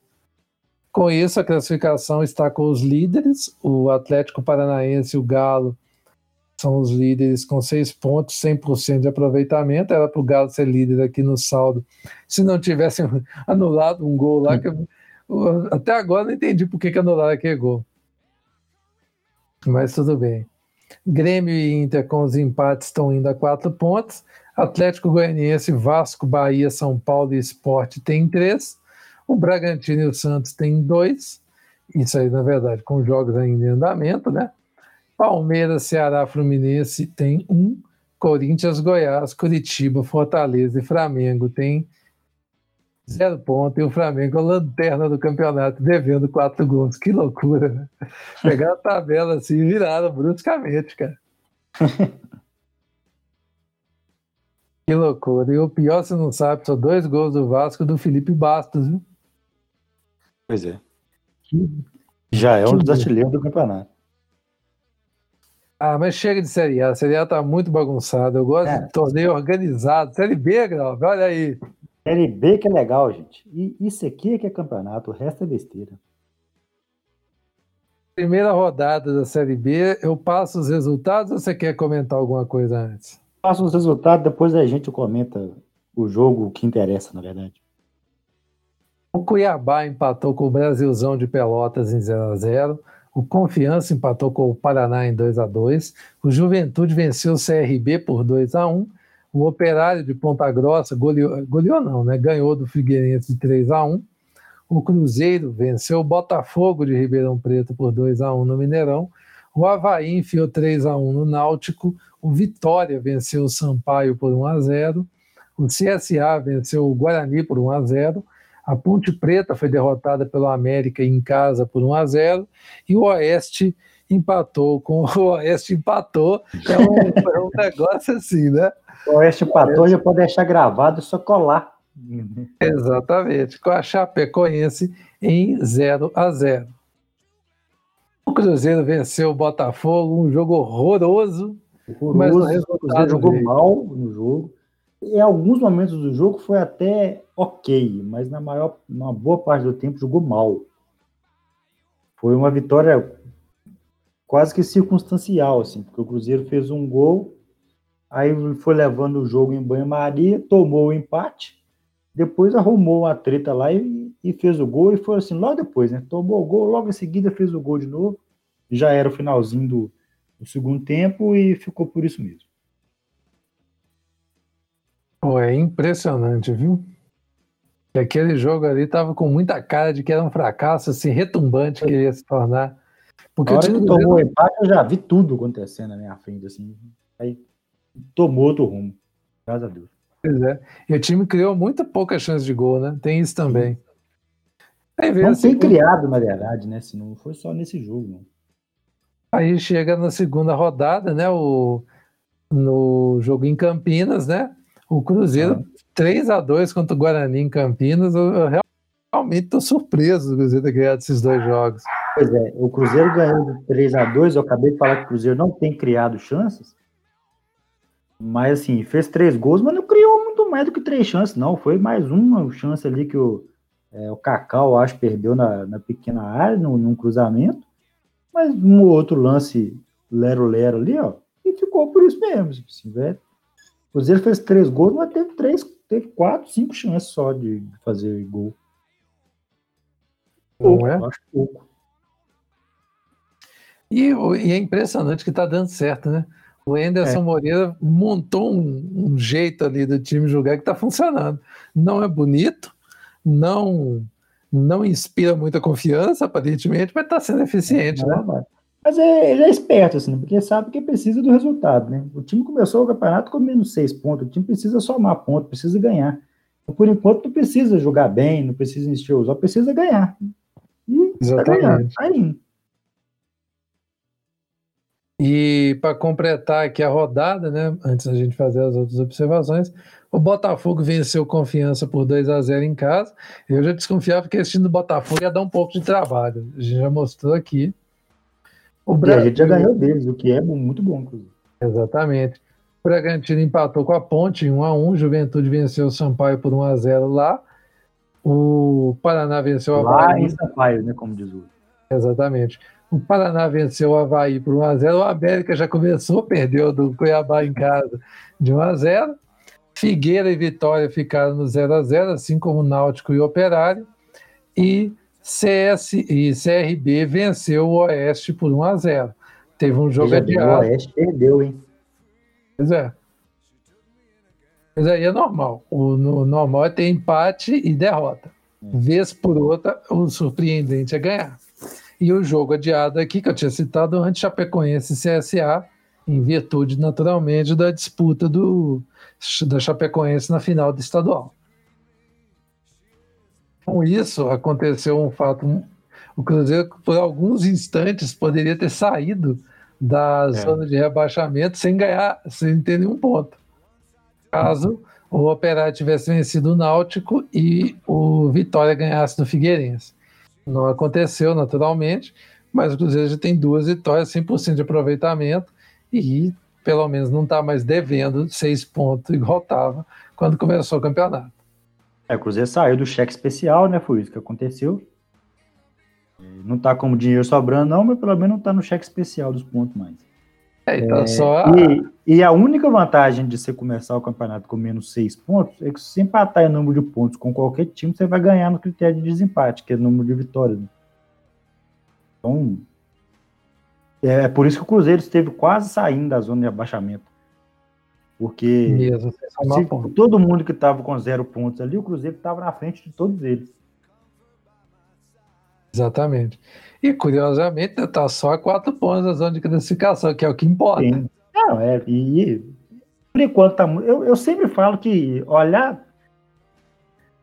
Com isso, a classificação está com os líderes, o Atlético Paranaense e o Galo são os líderes com seis pontos, 100% de aproveitamento. Era para o Galo ser líder aqui no saldo, se não tivessem anulado um gol lá, que eu- até agora não entendi por que, que anularam aquele gol. Mas tudo bem. Grêmio e Inter com os empates estão indo a quatro pontos. Atlético Goianiense, Vasco, Bahia, São Paulo e Esporte tem três. O Bragantino e o Santos têm dois. Isso aí, na verdade, com jogos ainda em andamento, né? Palmeiras, Ceará, Fluminense tem um. Corinthians, Goiás, Curitiba, Fortaleza e Flamengo tem zero ponto. E o Flamengo é a lanterna do campeonato, devendo quatro gols. Que loucura, né? Pegaram a tabela assim e viraram bruscamente, cara. Que loucura. E o pior, você não sabe, são dois gols do Vasco do Felipe Bastos, viu? Pois é. Já é um dos artilheiros do campeonato. Ah, mas chega de Série A. A Série A tá muito bagunçada. Eu gosto É. de torneio organizado. Série B, Grau, olha aí. Série B que é legal, gente. E isso aqui é que é campeonato, o resto é besteira. Primeira rodada da Série B, eu passo os resultados ou você quer comentar alguma coisa antes? Passa os resultados, depois a gente comenta o jogo que interessa, na verdade. O Cuiabá empatou com o Brasilzão de Pelotas em 0 a 0 O Confiança empatou com o Paraná em 2 a 2 O Juventude venceu o CRB por 2 a 1 O Operário de Ponta Grossa goleou, goleou não, né? ganhou do Figueirense de 3 a 1 O Cruzeiro venceu o Botafogo de Ribeirão Preto por 2 a 1 no Mineirão. O Havaí enfiou 3 a 1 no Náutico. O Vitória venceu o Sampaio por 1 a 0 O CSA venceu o Guarani por 1 a 0 a Ponte Preta foi derrotada pelo América em casa por 1 a 0 e o Oeste empatou com o Oeste empatou. É um, é um negócio assim, né? O Oeste empatou, já pode deixar gravado e só colar. Exatamente, com a Chapecoense em 0 a 0. O Cruzeiro venceu o Botafogo, um jogo horroroso. Mas o resultado jogou veio. mal no jogo. Em alguns momentos do jogo foi até ok, mas na maior, na boa parte do tempo jogou mal. Foi uma vitória quase que circunstancial, assim, porque o Cruzeiro fez um gol, aí foi levando o jogo em banho-maria, tomou o empate, depois arrumou uma treta lá e, e fez o gol, e foi assim, logo depois, né? Tomou o gol, logo em seguida fez o gol de novo, já era o finalzinho do, do segundo tempo e ficou por isso mesmo. Pô, é impressionante, viu? Aquele jogo ali tava com muita cara de que era um fracasso assim, retumbante que ia se tornar. Porque o hora que tomou o empate, eu já vi tudo acontecendo na minha frente, assim. Aí tomou outro rumo. Graças a Deus. pois é. E o time criou muito pouca chance de gol, né? Tem isso também. Aí, vem Não a tem segunda- criado, na verdade, né? Se não foi só nesse jogo, não. Aí chega na segunda rodada, né? O, no jogo em Campinas, né? O Cruzeiro 3 a 2 contra o Guarani em Campinas. Eu, eu real- realmente estou surpreso do Cruzeiro ter ganhado esses dois jogos. Pois é, o Cruzeiro ganhou de 3 a 2 Eu acabei de falar que o Cruzeiro não tem criado chances. Mas, assim, fez três gols, mas não criou muito mais do que três chances, não. Foi mais uma chance ali que o, É, o Cacau, acho, perdeu na, na pequena área, num, num cruzamento. Mas um outro lance lero-lero ali, ó, e ficou por isso mesmo. Assim, velho. O Cruzeiro fez três gols, mas teve três, teve quatro, cinco chances só de fazer gol. Pouco, Não é? acho pouco. E, e, é impressionante que tá dando certo, né? O Anderson é. Moreira montou um, um, jeito ali do time jogar que tá funcionando. Não é bonito, não não inspira muita confiança, aparentemente, mas tá sendo eficiente, é, né? Mas é, ele é esperto, assim, porque sabe que precisa do resultado, né? O time começou o campeonato com menos seis pontos, o time precisa somar pontos, precisa ganhar. Então, por enquanto, não precisa jogar bem, não precisa encher os olhos, precisa ganhar. E Exatamente. Tá ganhando, tá indo. E para completar aqui a rodada, né, antes da gente fazer as outras observações, o Botafogo venceu confiança por 2 a 0 em casa. Eu já desconfiava que esse time do Botafogo ia dar um pouco de trabalho. A gente já mostrou aqui. O Brasil... a gente já ganhou deles, o que é muito bom, inclusive. Exatamente. O Bragantino empatou com a Ponte em 1 a 1 Juventude venceu o Sampaio por 1 a 0 lá. O Paraná venceu Havaí. Lá em Sampaio, né, como diz o Exatamente. O Paraná venceu o Havaí por 1x0. O América já começou, perdeu do Cuiabá em casa de 1x0. Figueira e Vitória ficaram no 0x0, assim como Náutico e Operário. E CS e CRB venceu o Oeste por 1x0. Teve um jogo adiado. O Oeste perdeu, hein? Pois é. Mas aí é normal. O, no, normal é ter empate e derrota. Vez por outra, o surpreendente é ganhar. E o jogo adiado aqui, que eu tinha citado antes, Chapecoense e CSA, em virtude, naturalmente, da disputa do, da Chapecoense na final do estadual. Com isso, aconteceu um fato. O Cruzeiro, por alguns instantes, poderia ter saído da é. zona de rebaixamento sem ganhar, sem ter nenhum ponto. Caso o Operário tivesse vencido o Náutico e o Vitória ganhasse do Figueirense. Não aconteceu naturalmente, mas o Cruzeiro já tem duas vitórias, 100% de aproveitamento e pelo menos não está mais devendo seis pontos igual estava quando começou o campeonato. É, o Cruzeiro saiu do cheque especial, né? Foi isso que aconteceu. Não está como dinheiro sobrando, não, mas pelo menos não está no cheque especial dos pontos mais. É, então é, só... e, e, a única vantagem de você começar o campeonato com menos seis pontos é que se você empatar em número de pontos com qualquer time, você vai ganhar no critério de desempate, que é o número de vitórias. Né? Então, é, é por isso que o Cruzeiro esteve quase saindo da zona de abaixamento. Porque Mesmo, se, todo mundo que estava com zero pontos ali, o Cruzeiro estava na frente de todos eles. Exatamente. E curiosamente, está só a quatro pontos da zona de classificação, que é o que importa. Sim. Não, é, e por enquanto tá eu, eu sempre falo que olhar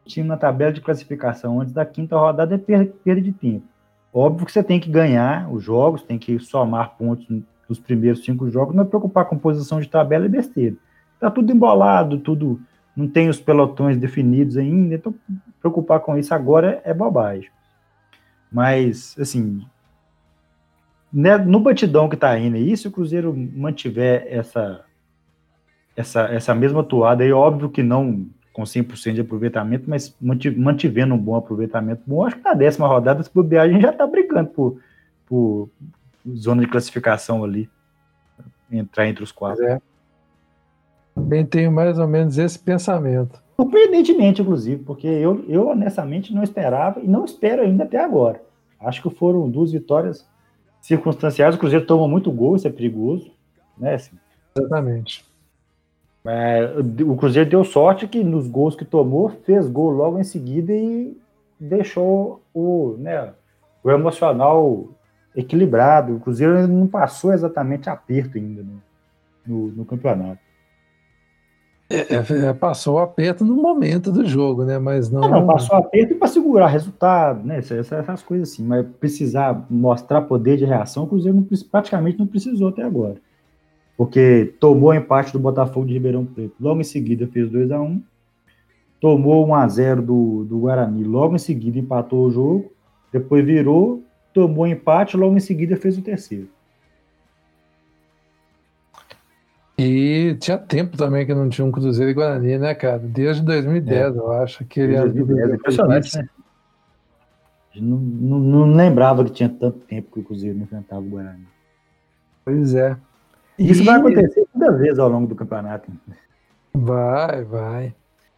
time na tabela de classificação antes da quinta rodada é perda, de tempo. Óbvio que você tem que ganhar os jogos, tem que somar pontos nos primeiros cinco jogos, não é preocupar com posição de tabela é besteira. Tá tudo embolado, tudo não tem os pelotões definidos ainda, então preocupar com isso agora é bobagem. Mas, assim, né, no batidão que está indo aí, se o Cruzeiro mantiver essa, essa, essa mesma toada aí, óbvio que não com 100% de aproveitamento, mas mantivendo um bom aproveitamento bom, acho que na décima rodada, se bobear, a gente já está brigando por, por zona de classificação ali, entrar entre os quatro. É. Também tenho mais ou menos esse pensamento. Surpreendentemente, inclusive, porque eu, eu honestamente não esperava e não espero ainda até agora. Acho que foram duas vitórias circunstanciais. O Cruzeiro toma muito gol, isso é perigoso. Né, assim. Exatamente. É, o Cruzeiro deu sorte que nos gols que tomou, fez gol logo em seguida e deixou o, né, o emocional equilibrado. O Cruzeiro não passou exatamente aperto ainda no, no, no campeonato. É, é, passou o aperto no momento do jogo, né? Mas não. Não, passou aperto para segurar resultado, né? Essas, essas, coisas assim. Mas precisar mostrar poder de reação, o Cruzeiro não, praticamente não precisou até agora. Porque tomou o empate do Botafogo de Ribeirão Preto. Logo em seguida fez 2 a 1 Tomou 1 a 0 do, do Guarani. Logo em seguida empatou o jogo. Depois virou, tomou empate. Logo em seguida fez o terceiro. E tinha tempo também que não tinha um Cruzeiro e Guarani, né, cara? Desde 2010, é. eu acho. Aquele ano 2010, impressionante, né? Não, não, não, lembrava que tinha tanto tempo que o Cruzeiro não enfrentava o Guarani. Pois é. Isso e... vai acontecer muitas vezes ao longo do campeonato. Vai, vai.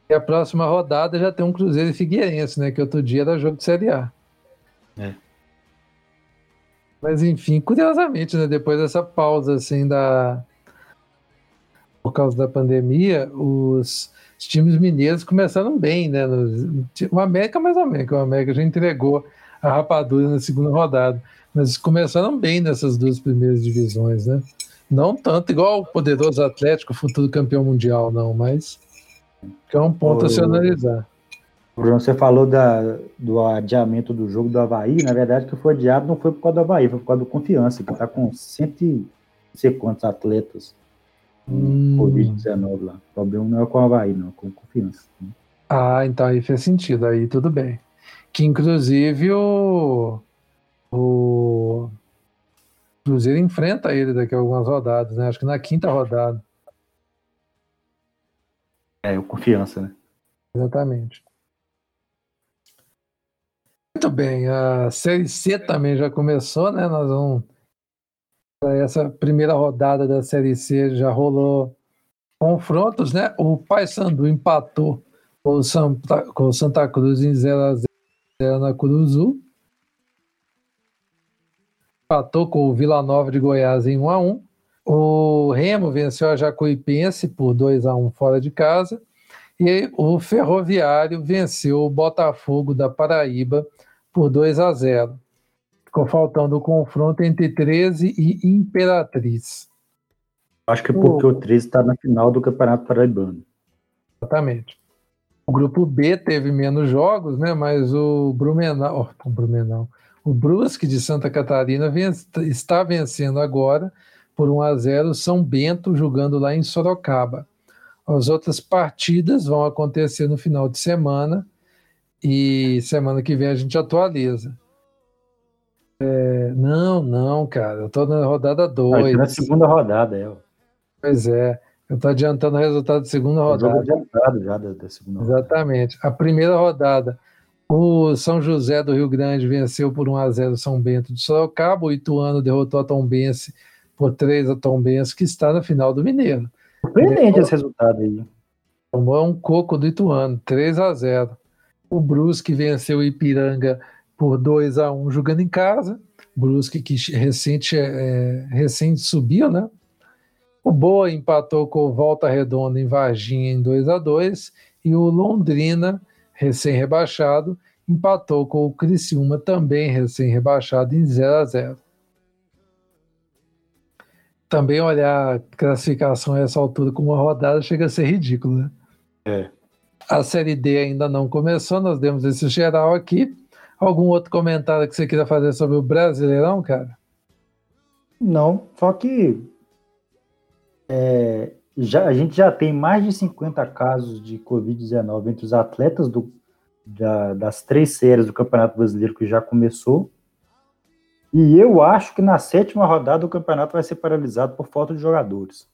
E a próxima rodada já tem um Cruzeiro e Figueirense, né? Que outro dia era jogo de Série A. É. Mas enfim, curiosamente, né? Depois dessa pausa assim da. Por causa da pandemia, os, os times mineiros começaram bem, né? o América mais ou menos, o América já entregou a rapadura na segunda rodada. Mas começaram bem nessas duas primeiras divisões, né? Não tanto igual o poderoso Atlético, futuro campeão mundial, não, mas é um ponto a se analisar. Bruno, você falou da, do adiamento do jogo do Havaí. Na verdade, que foi adiado não foi por causa do Havaí, foi por causa do Confiança, que está com cento e sei quantos atletas hum. Covid-19 lá. O problema não é com o Havaí, não, é com Confiança. Né? Ah, então aí fez sentido, aí tudo bem. Que inclusive o, o Cruzeiro enfrenta ele daqui a algumas rodadas, né? Acho que na quinta rodada. É, o Confiança, né? Exatamente. Muito bem, a Série C também já começou, né? Nós vamos. Essa primeira rodada da Série C já rolou confrontos, né? O Paysandu empatou com o Santa, com o Santa Cruz em 0x0 na Curuzu. Empatou com o Vila Nova de Goiás em 1x1. O Remo venceu a Jacuipense por 2x1 fora de casa. E o Ferroviário venceu o Botafogo da Paraíba por 2 a 0. Ficou faltando o confronto entre 13 e Imperatriz. Acho que é porque o, o 13 está na final do Campeonato Paraibano. Exatamente. O grupo B teve menos jogos, né? Mas o Brumenau, oh, o Brumenau, o Brusque de Santa Catarina está vencendo agora por 1 a 0 São Bento jogando lá em Sorocaba. As outras partidas vão acontecer no final de semana e semana que vem a gente atualiza. É, não, não, cara. Eu tô na rodada 2. Ah, na segunda rodada, é. Pois é. Eu tô adiantando o resultado da segunda rodada. adiantado já da, da segunda Exatamente. Rodada. A primeira rodada, o São José do Rio Grande venceu por 1 a 0 São Bento de Sorocaba. O Ituano derrotou a Tombense por 3 a Tombense, que está na final do Mineiro. Surpreendente esse resultado aí. Tomou um coco do Ituano, 3 a 0 o Brusque venceu o Ipiranga por 2 a 1 jogando em casa. Brusque que recente, é, recente subiu, né? O Boa empatou com o Volta Redonda em Varginha em 2 a 2 e o Londrina, recém-rebaixado, empatou com o Criciúma também recém-rebaixado em 0 a 0. Também olhar a classificação a essa altura com uma rodada chega a ser ridículo, né? É. A Série D ainda não começou, nós demos esse geral aqui. Algum outro comentário que você queira fazer sobre o Brasileirão, cara? Não, só que é, já, a gente já tem mais de 50 casos de Covid-19 entre os atletas do, da, das três séries do Campeonato Brasileiro que já começou. E eu acho que na sétima rodada o campeonato vai ser paralisado por falta de jogadores.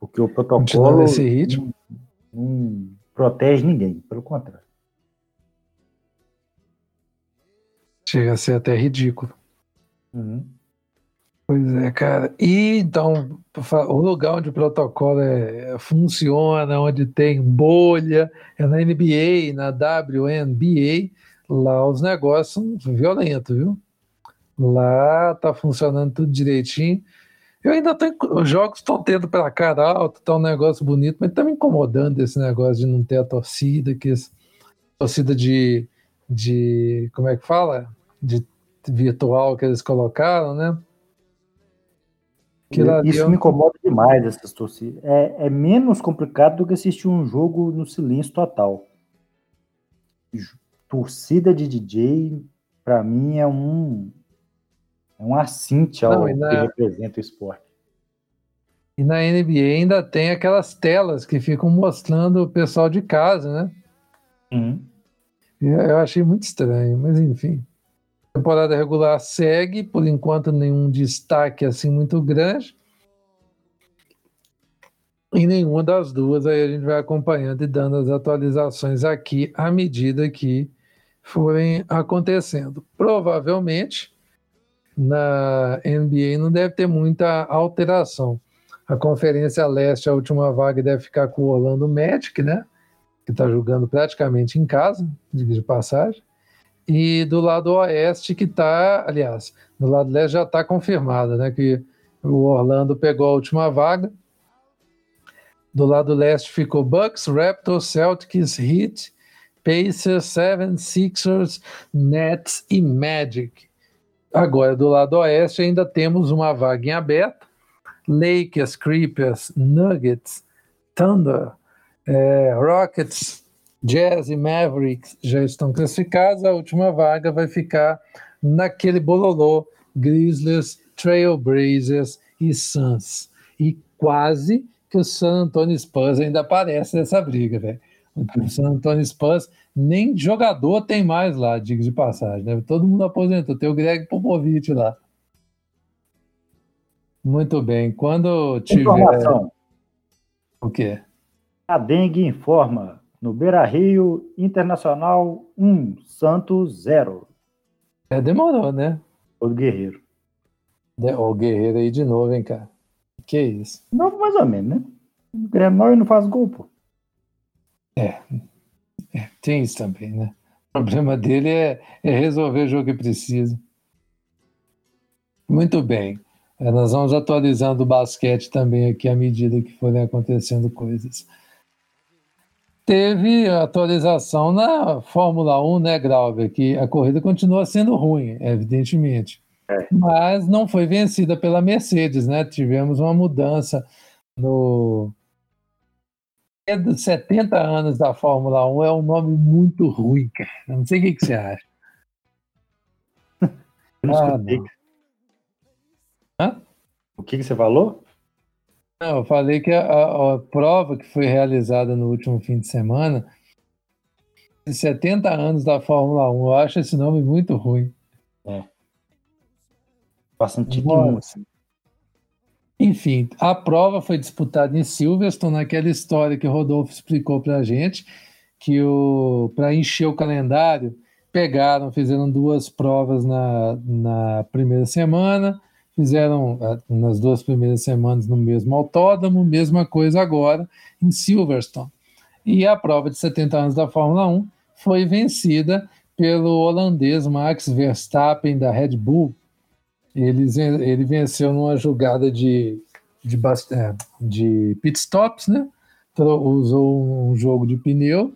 Porque o protocolo. Nesse ritmo não protege ninguém, pelo contrário. Chega a ser até ridículo. Uhum. Pois é, cara. E então, o lugar onde o protocolo é, funciona, onde tem bolha, é na NBA, na WNBA, lá os negócios são violentos, viu? Lá tá funcionando tudo direitinho. Eu ainda tenho. Os jogos estão tendo pela cara alta, tá um negócio bonito, mas tá me incomodando esse negócio de não ter a torcida, que esse, torcida de, de. Como é que fala? De virtual que eles colocaram, né? Isso me incomoda demais, essas torcidas. É, é menos complicado do que assistir um jogo no silêncio total. Torcida de DJ, para mim, é um, é um assinte ao Não, na... que representa o esporte. E na NBA ainda tem aquelas telas que ficam mostrando o pessoal de casa, né? Uhum. Eu achei muito estranho, mas enfim. Temporada regular segue, por enquanto nenhum destaque assim muito grande. Em nenhuma das duas, aí a gente vai acompanhando e dando as atualizações aqui à medida que forem acontecendo. Provavelmente na NBA não deve ter muita alteração. A Conferência Leste, a última vaga, deve ficar com o Orlando Magic, né? Que está jogando praticamente em casa, de passagem. E do lado Oeste, que está, aliás, do lado Leste já está confirmado, né? Que o Orlando pegou a última vaga. Do lado Leste ficou Bucks, Raptors, Celtics, Heat, Pacers, Seven, Sixers, Nets e Magic. Agora, do lado Oeste, ainda temos uma vaga em aberto Lakers, Creepers, Nuggets, Thunder, é, Rockets, Jazz e Mavericks já estão classificados. A última vaga vai ficar naquele bololô Grizzlies, Trailblazers e Suns. E quase que o San Antonio Spurs ainda aparece nessa briga, velho. O San Antonio Spurs nem jogador tem mais lá, diga de passagem, né? Todo mundo aposentou. Tem o Greg Popovich lá. Muito bem. Quando tiver. Informação. O quê? A Dengue informa. No Beira Rio, Internacional 1, Santos 0. É, demorou, né? O Guerreiro. O Guerreiro aí de novo, hein, cara? Que isso? Novo mais ou menos, né? O Grenal não faz gol, pô. É. é. Tem isso também, né? O problema dele é, é resolver o jogo que precisa. Muito bem. É, nós vamos atualizando o basquete também aqui à medida que forem acontecendo coisas. Teve atualização na Fórmula 1, né, Grauber? Que a corrida continua sendo ruim, evidentemente. É. Mas não foi vencida pela Mercedes, né? Tivemos uma mudança no. 70 anos da Fórmula 1 é um nome muito ruim, cara. Não sei o que, que você acha. ah? O que, que você falou? Não, eu falei que a, a, prova que foi realizada no último fim de semana, 70 anos da Fórmula 1, eu acho esse nome muito ruim. É. Bastante assim. Enfim, a prova foi disputada em Silverstone, naquela história que o Rodolfo explicou para a gente, que para encher o calendário, pegaram, fizeram duas provas na, na primeira semana, fizeram é, nas duas primeiras semanas no mesmo autódromo, mesma coisa agora em Silverstone. E a prova de 70 anos da Fórmula 1 foi vencida pelo holandês Max Verstappen da Red Bull. Ele, ele venceu numa jogada de, de, é, de pit stops, né? usou um jogo de pneu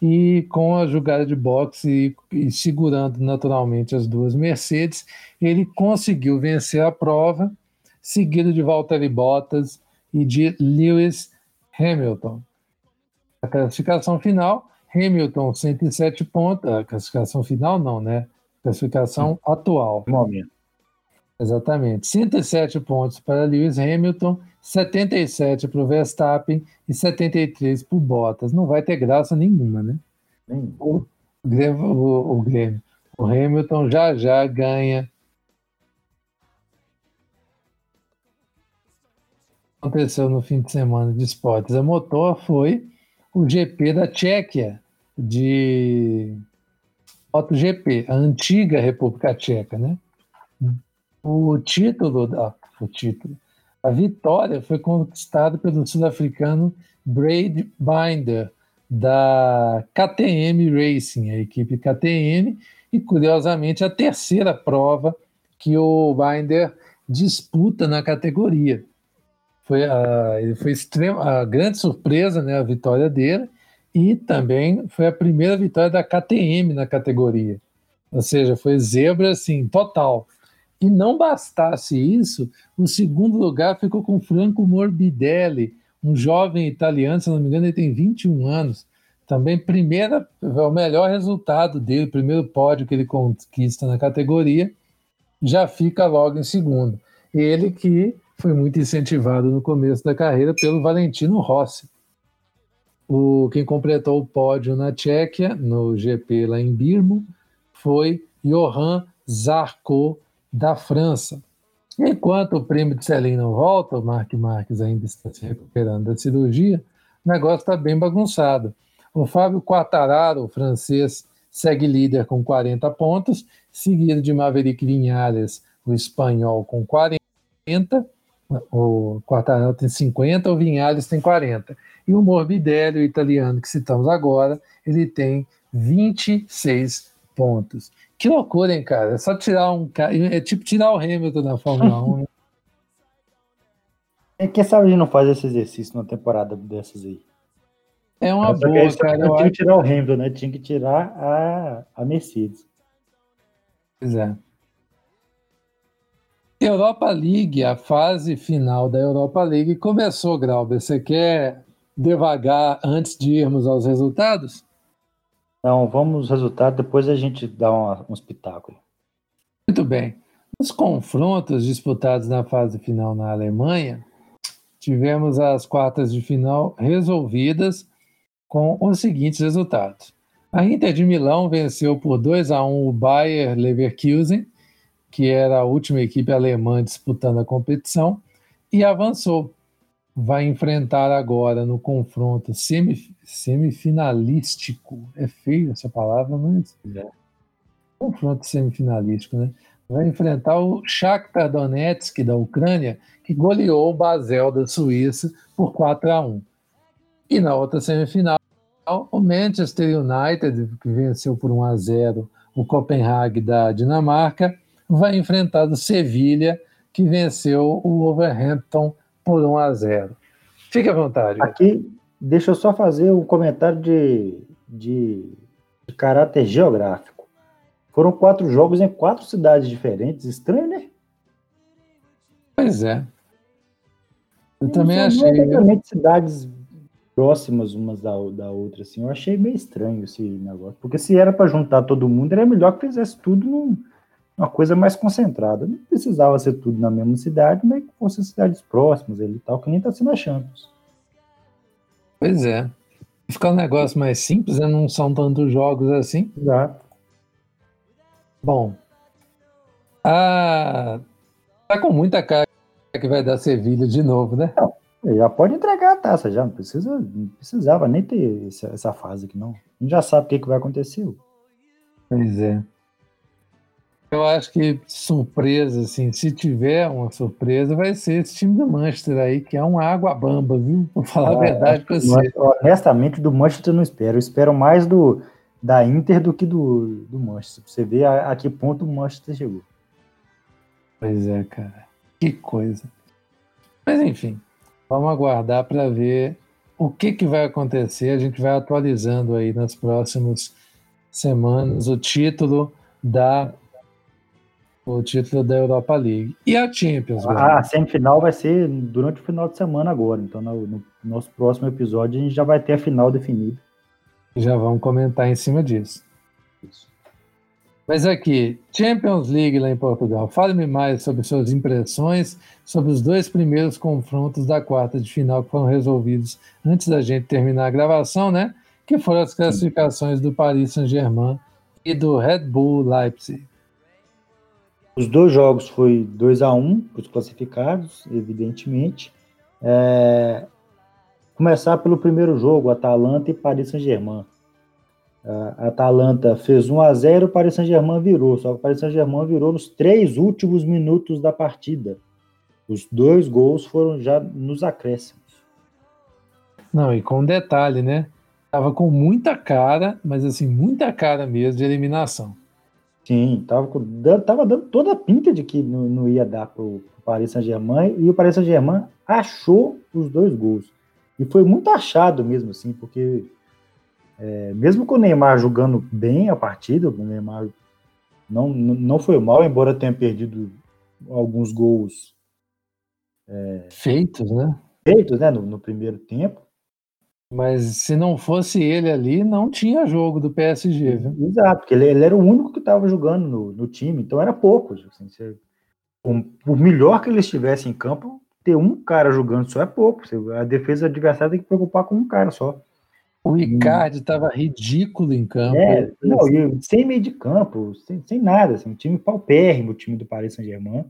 e com a jogada de boxe e, e, segurando naturalmente as duas Mercedes, ele conseguiu vencer a prova, seguido de Valtteri Bottas e de Lewis Hamilton. A classificação final, Hamilton 107 pontos, a classificação final não, né? Classificação atual. Momento. Exatamente. 107 pontos para Lewis Hamilton, 77 para o Verstappen e 73 para o Bottas. Não vai ter graça nenhuma, né? O, o, o Grêmio. O Hamilton já já ganha. Aconteceu no fim de semana de esportes. A motor foi o GP da Tchequia, de MotoGP, a antiga República Tcheca, né? O título da o título, a vitória foi conquistada pelo sul-africano Braid Binder da KTM Racing, a equipe KTM, e curiosamente a terceira prova que o Binder disputa na categoria. Foi a, foi extrema, a grande surpresa, né, a vitória dele, e também foi a primeira vitória da KTM na categoria. Ou seja, foi zebra assim, total. E não bastasse isso, o segundo lugar ficou com Franco Morbidelli, um jovem italiano, se não me engano, ele tem 21 anos. Também primeira, é o melhor resultado dele, primeiro pódio que ele conquista na categoria, já fica logo em segundo. Ele que foi muito incentivado no começo da carreira pelo Valentino Rossi. O, quem completou o pódio na Tchequia, no GP lá em Birmo, foi Johan Zarco, da França. Enquanto o primo de Celim não volta, o Mark Marques ainda está se recuperando da cirurgia, o negócio está bem bagunçado. O Fábio Quartararo, o francês, segue líder com 40 pontos, seguido de Maverick Vinhares, o espanhol, com 40, o Quartararo tem 50, o Vinhares tem 40. E o Morbidelli, o italiano que citamos agora, ele tem 26 pontos. Que loucura, hein, cara? É só tirar um cara. É tipo tirar o Hamilton da Fórmula 1. Né? É, quem sabe a gente não faz esse exercício numa temporada dessas aí. É uma Mas, boa, cara. Não tinha que tirar o Hamilton, né? Tinha que tirar a, a Mercedes. Pois é. Europa League, a fase final da Europa League começou, Grauber. Você quer devagar antes de irmos aos resultados? Não, vamos aos resultados, depois a gente dá um espetáculo. Muito bem. Nos confrontos disputados na fase final na Alemanha, tivemos as quartas de final resolvidas com os seguintes resultados. A Inter de Milão venceu por 2 a 1 o Bayer Leverkusen que era a última equipe alemã disputando a competição, e avançou. Vai enfrentar agora no confronto semif semifinalístico. É feio essa palavra, mas é. Confronto semifinalístico, né? Vai enfrentar o Shakhtar Donetsk da Ucrânia, que goleou o Basel da Suíça por 4 a 1. E na outra semifinal, o Manchester United, que venceu por 1 a 0 o Copenhague da Dinamarca, vai enfrentar o Sevilha, que venceu o Wolverhampton por 1 a 0. Fique à vontade. Aqui, deixa eu só fazer um comentário de, de, de caráter geográfico. Foram quatro jogos em quatro cidades diferentes. Estranho, né? Pois é. Eu não também achei. Não cidades próximas umas da, da outra, assim. Eu achei meio estranho esse negócio. Porque se era para juntar todo mundo, era melhor que fizesse tudo num uma coisa mais concentrada. Não precisava ser tudo na mesma cidade, mas que fossem cidades próximas ali e tal, que nem está sendo a Champions. Pois é. Ficar um negócio mais simples, né? não são tantos jogos assim. Exato. Bom, a... tá com muita cara que vai dar Sevilha de novo, né? Não, já pode entregar a taça, já não precisa, não precisava nem ter essa, essa fase aqui, não. A gente já sabe o que, que vai acontecer. Pois é. Eu acho que surpresa, assim, se tiver uma surpresa, vai ser esse time do Manchester aí, que é uma água bamba, viu? Vou falar é, a verdade para você. Honestamente, do Manchester eu não espero. Eu espero mais do da Inter do que do, do Manchester. Pra você ver a, a que ponto o Manchester chegou. Pois é, cara. Que coisa. Mas enfim, vamos aguardar para ver o que, que vai acontecer. A gente vai atualizando aí nas próximas semanas o título da o título da Europa League. E a Champions? Ah, a semifinal vai ser durante o final de semana agora. Então, no, no, nosso próximo episódio, a gente já vai ter a final definida. Já vamos comentar em cima disso. Isso. Mas aqui, Champions League lá em Portugal. Fale-me mais sobre suas impressões sobre os dois primeiros confrontos da quarta de final que foram resolvidos antes da gente terminar a gravação, né? Que foram as classificações do Paris Saint-Germain e do Red Bull Leipzig. Os dois jogos foi 2 a 1 um, os classificados, evidentemente. É, começar pelo primeiro jogo, Atalanta e Paris Saint-Germain. A Atalanta fez 1 a 0 o Paris Saint-Germain virou, só que Paris Saint-Germain virou nos três últimos minutos da partida. Os dois gols foram já nos acréscimos. Não, e com um detalhe, né? Tava com muita cara, mas assim, muita cara mesmo de eliminação. Sim, tava, tava dando toda a pinta de que não, não ia dar para o Paris Saint-Germain e o Paris Saint-Germain achou os dois gols. E foi muito achado mesmo, assim, porque é, mesmo com o Neymar jogando bem a partida, o Neymar não, não foi mal, embora tenha perdido alguns gols é, feitos, né? Feitos, né, no, no primeiro tempo. Mas se não fosse ele ali, não tinha jogo do PSG, viu? Exato, porque ele, ele era o único que estava jogando no, no, time, então era pouco. Assim, você, por, por, melhor que ele estivesse em campo, ter um cara jogando só é pouco. Você, a defesa adversária tem que preocupar com um cara só. O Ricardo estava ridículo em campo. É, não, sem meio de campo, sem, sem nada. Assim, um time paupérrimo, o time do Paris Saint-Germain.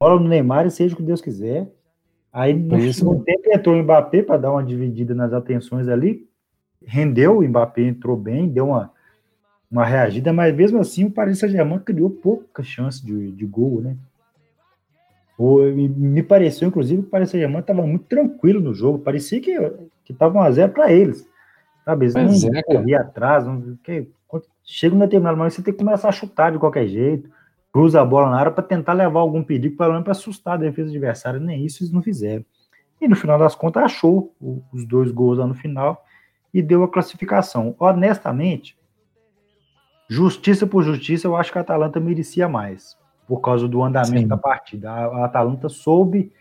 Bola no Neymar e seja o que Deus quiser. Aí no segundo tempo entrou o Mbappé para dar uma dividida nas atenções ali. Rendeu, o Mbappé entrou bem, deu uma, uma reagida, mas mesmo assim o Paris Saint-Germain criou pouca chance de, de gol, né? me pareceu, inclusive, que o Paris Saint-Germain estava muito tranquilo no jogo. Parecia que estava 1x0 para eles. Sabe? Eles pois não é, corriam atrás. Não, que, chega um determinado momento, você tem que começar a chutar de qualquer jeito. Cruza a bola na área para tentar levar algum perigo, para assustar a defesa adversária. Nem isso eles não fizeram. E no final das contas, achou os dois gols lá no final e deu a classificação. Honestamente, justiça por justiça, eu acho que a Atalanta merecia mais por causa do andamento Sim. da partida. A, a Atalanta soube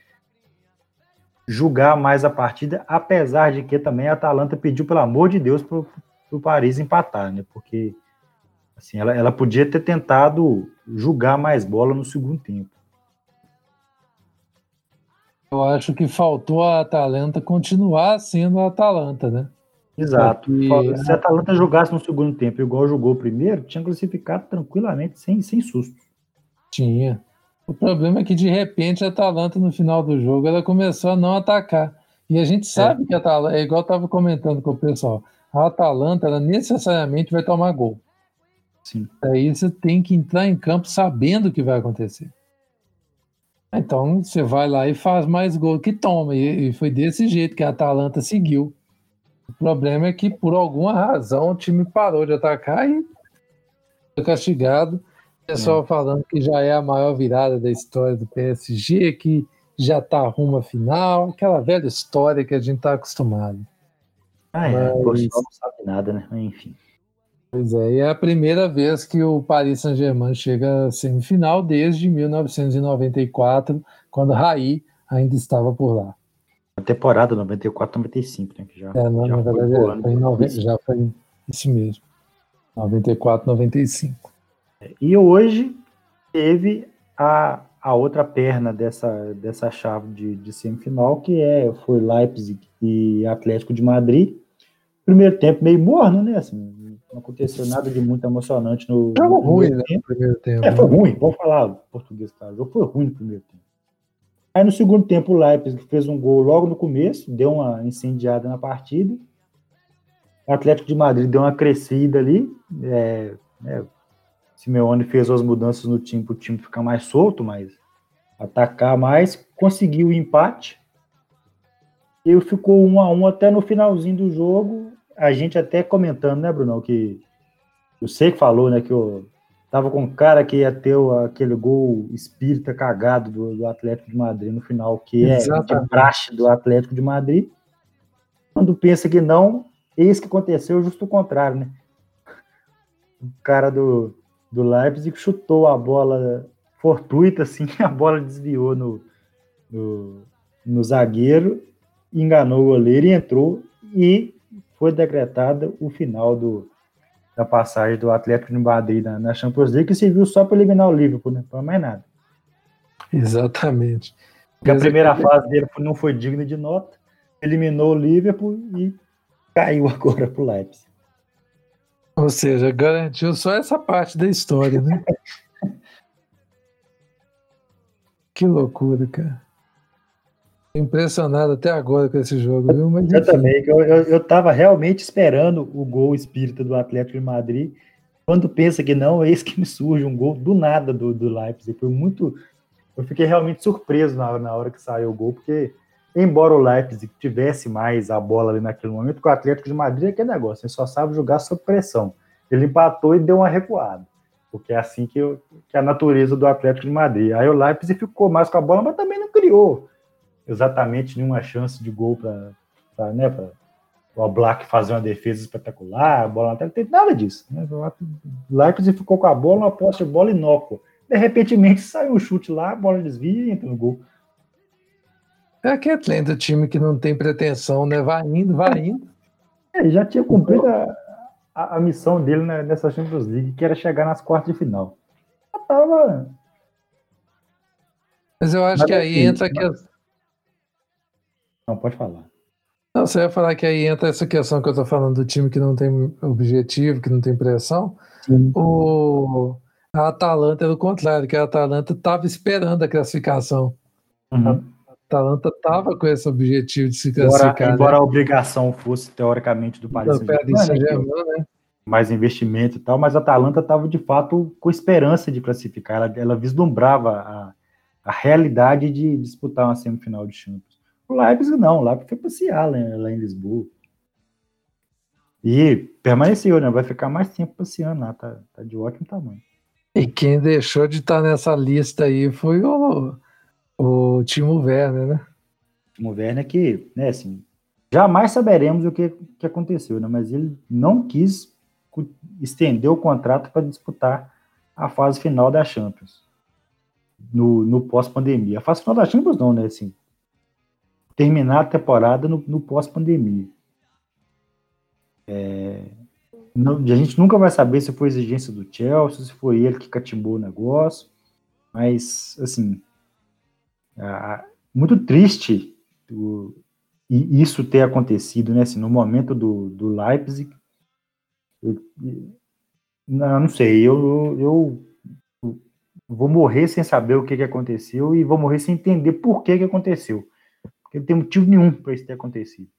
julgar mais a partida, apesar de que também a Atalanta pediu, pelo amor de Deus, para o Paris empatar, né? Porque assim, ela, ela podia ter tentado julgar mais bola no segundo tempo. Eu acho que faltou a Atalanta continuar sendo a Atalanta, né? Exato. Porque... Se a Atalanta jogasse no segundo tempo igual jogou o primeiro, tinha classificado tranquilamente, sem, sem susto. Tinha. O problema é que de repente a Atalanta no final do jogo ela começou a não atacar. E a gente sabe é. que a Atalanta, é igual eu estava comentando com o pessoal, a Atalanta ela necessariamente vai tomar gol. Sim. Aí você tem que entrar em campo sabendo o que vai acontecer. Então você vai lá e faz mais gol que toma. E, e foi desse jeito que a Atalanta seguiu. O problema é que por alguma razão o time parou de atacar e foi castigado pessoal é. falando que já é a maior virada da história do PSG, que já está rumo à final, aquela velha história que a gente está acostumado. Ah, é, Mas... não sabe nada, né? Enfim. Pois é, e é a primeira vez que o Paris Saint-Germain chega à semifinal desde 1994, quando Raí ainda estava por lá. A temporada 94-95, né? Que já, é, não, já na verdade, foi, foi 90, já foi isso mesmo. 94-95. E hoje teve a, a outra perna dessa, dessa chave de, de semifinal, que é, foi Leipzig e Atlético de Madrid. Primeiro tempo meio morno, né? Assim, não aconteceu nada de muito emocionante no, no ruim, né? Tempo. Primeiro tempo. É, foi né? ruim, vamos falar português, claro. O jogo foi ruim no primeiro tempo. Aí no segundo tempo o Leipzig fez um gol logo no começo, deu uma incendiada na partida. O Atlético de Madrid deu uma crescida ali, é, é, Simeone fez as mudanças no time para o time ficar mais solto, mais atacar mais, conseguiu o empate. E ficou um a um até no finalzinho do jogo. A gente até comentando, né, Bruno, que eu sei que falou, né, que eu tava com cara que ia ter aquele gol espírita cagado do, do Atlético de Madrid no final, que é a praxe do Atlético de Madrid. Quando pensa que não, eis que aconteceu justo o contrário, né? O cara do, do Leipzig, chutou a bola fortuita, assim, a bola desviou no, no, no zagueiro, enganou o goleiro e entrou, e foi decretada o final do, da passagem do Atlético de Madrid na, na Champions League, que serviu só para eliminar o Liverpool, né? Para mais nada. Exatamente. Porque a primeira fase dele não foi digna de nota, eliminou o Liverpool e caiu agora para o Leipzig. Ou seja, garantiu só essa parte da história, né? que loucura, cara. Impressionado até agora com esse jogo, viu? Mas, eu também, eu, eu, eu tava realmente esperando o gol espírita do Atlético de Madrid. Quando pensa que não, é isso que me surge um gol do nada do, do Leipzig. Foi muito. Eu fiquei realmente surpreso na, na hora que saiu o gol, porque embora o Leipzig tivesse mais a bola ali naquele momento, com o Atlético de Madrid é aquele negócio, ele só sabe jogar sob pressão. Ele empatou e deu uma recuada, porque é assim que, eu, que é a natureza do Atlético de Madrid. Aí o Leipzig ficou mais com a bola, mas também não criou exatamente nenhuma chance de gol para né, o Black fazer uma defesa espetacular, a bola não tem nada disso. Né? O Leipzig ficou com a bola, uma posse de bola inócua. De repente, saiu um chute lá, a bola desvia e entra no gol. É aquele do time que não tem pretensão, né? Vai indo, vai indo. É, já tinha cumprido a, a, a, missão dele né, nessa Champions League, que era chegar nas quartas de final. Já tava. Mas eu acho Mas que aí assim, entra que. Não, pode falar. Não, você ia falar que aí entra essa questão que eu tô falando do time que não tem objetivo, que não tem pressão. Sim. O, a Atalanta é o contrário, que a Atalanta estava esperando a classificação. Uhum. Atalanta estava com esse objetivo de se classificar. Embora, embora né? a obrigação fosse, teoricamente, do Paris Saint-Germain. Né? mais investimento e tal, mas a Atalanta estava de fato com esperança de classificar, ela, ela vislumbrava a, a realidade de disputar uma semifinal de Champions. O Leipzig não, o Leipzig foi passear lá, lá em Lisboa. E permaneceu, né? Vai ficar mais tempo passeando lá, tá, tá de ótimo tamanho. E quem deixou de estar nessa lista aí foi o, o Timo Werner, né? Timo Werner que, né, assim, jamais saberemos o que, que aconteceu, né? Mas ele não quis estender o contrato para disputar a fase final da Champions. No, no pós-pandemia. A fase final da Champions não, né? Assim, terminar a temporada no, no pós-pandemia. É, a gente nunca vai saber se foi exigência do Chelsea, se foi ele que catimbou o negócio, mas, assim, muito triste o, isso ter acontecido, né, assim, no momento do, do Leipzig, eu, não, não sei, eu, eu, eu vou morrer sem saber o que, que aconteceu e vou morrer sem entender por que, que aconteceu, porque não tem motivo nenhum para isso ter acontecido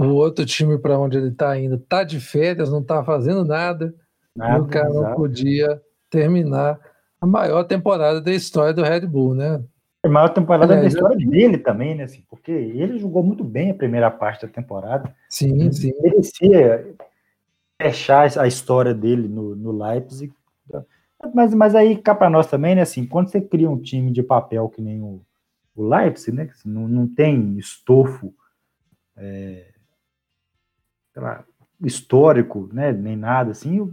o outro time para onde ele está indo está de férias, não está fazendo nada, nada e o cara não podia terminar a maior temporada da história do Red Bull, né? A maior temporada é, da história eu... dele também, né? Assim, porque ele jogou muito bem a primeira parte da temporada. Sim, ele sim. Merecia fechar a história dele no, no Leipzig. Mas, mas aí cá para nós também, né? Assim, quando você cria um time de papel que nem o, o Leipzig, né? Que não, não tem estofo é, lá, histórico, né, nem nada assim,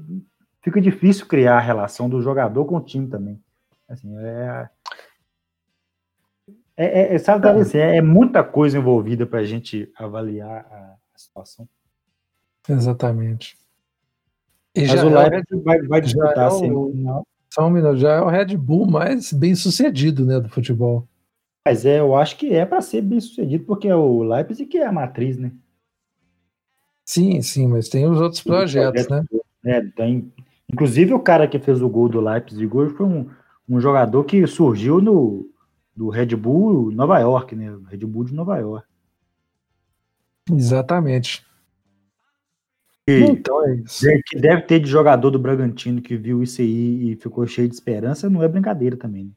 fica difícil criar a relação do jogador com o time também. Assim, é, é, é, é sabe, assim, é, é muita coisa envolvida para a gente avaliar a, a, situação. Exatamente. E Mas o Red vai, vai disputar é assim. Só um minuto, já é o Red Bull mais bem sucedido né, do futebol. Mas é, eu acho que é para ser bem sucedido, porque é o Leipzig que é a matriz, né? Sim, sim, mas tem os outros projetos, né? É, tem, inclusive o cara que fez o gol do Leipzig hoje foi um, um jogador que surgiu no do Red Bull Nova York, né? Red Bull de Nova York. Exatamente. E, então é isso. Que deve ter de jogador do Bragantino que viu isso aí e ficou cheio de esperança, não é brincadeira também. Né?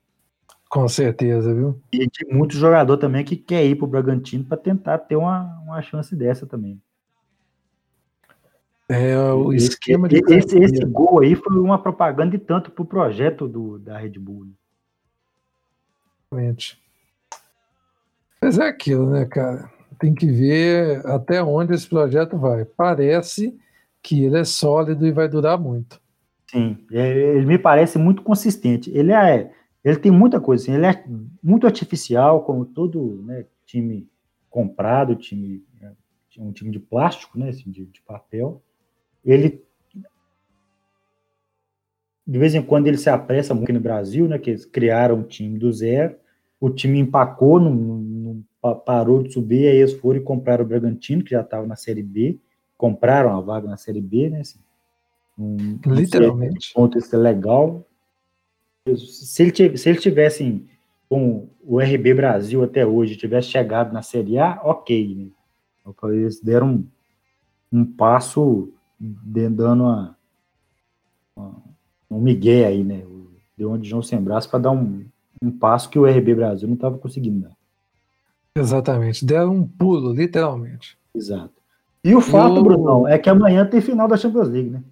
Com certeza, viu? E tem muito jogador também que quer ir pro Bragantino para tentar ter uma, uma chance dessa também. É, o esquema de. Esse, esse, gol aí foi uma propaganda de tanto para o projeto do, da Red Bull. Né? Realmente. Mas é aquilo, né, cara? Tem que ver até onde esse projeto vai. Parece que ele é sólido e vai durar muito. Sim, é, ele me parece muito consistente. Ele é, ele tem muita coisa, assim, ele é muito artificial, como todo né, time comprado, time, né, um time de plástico, né, assim, de, de papel ele de vez em quando ele se apressa muito no Brasil, né? Que eles criaram um time do zero, o time empacou, não, não, parou de subir, aí eles foram e compraram o Bragantino, que já estava na Série B, compraram a vaga na Série B, né? Assim, um, Literalmente. Um ponto isso é legal. Se ele, se ele tivesse com o RB Brasil até hoje, tivesse chegado na Série A, ok, né? Eles deram um, um passo dando uma, uma, um migué aí, né? Deu uma de João sem braço para dar um, um passo que o RB Brasil não estava conseguindo dar. Exatamente, deram um pulo, literalmente. Exato. E o fato, Eu... Brunão, é que amanhã tem final da Champions League, né?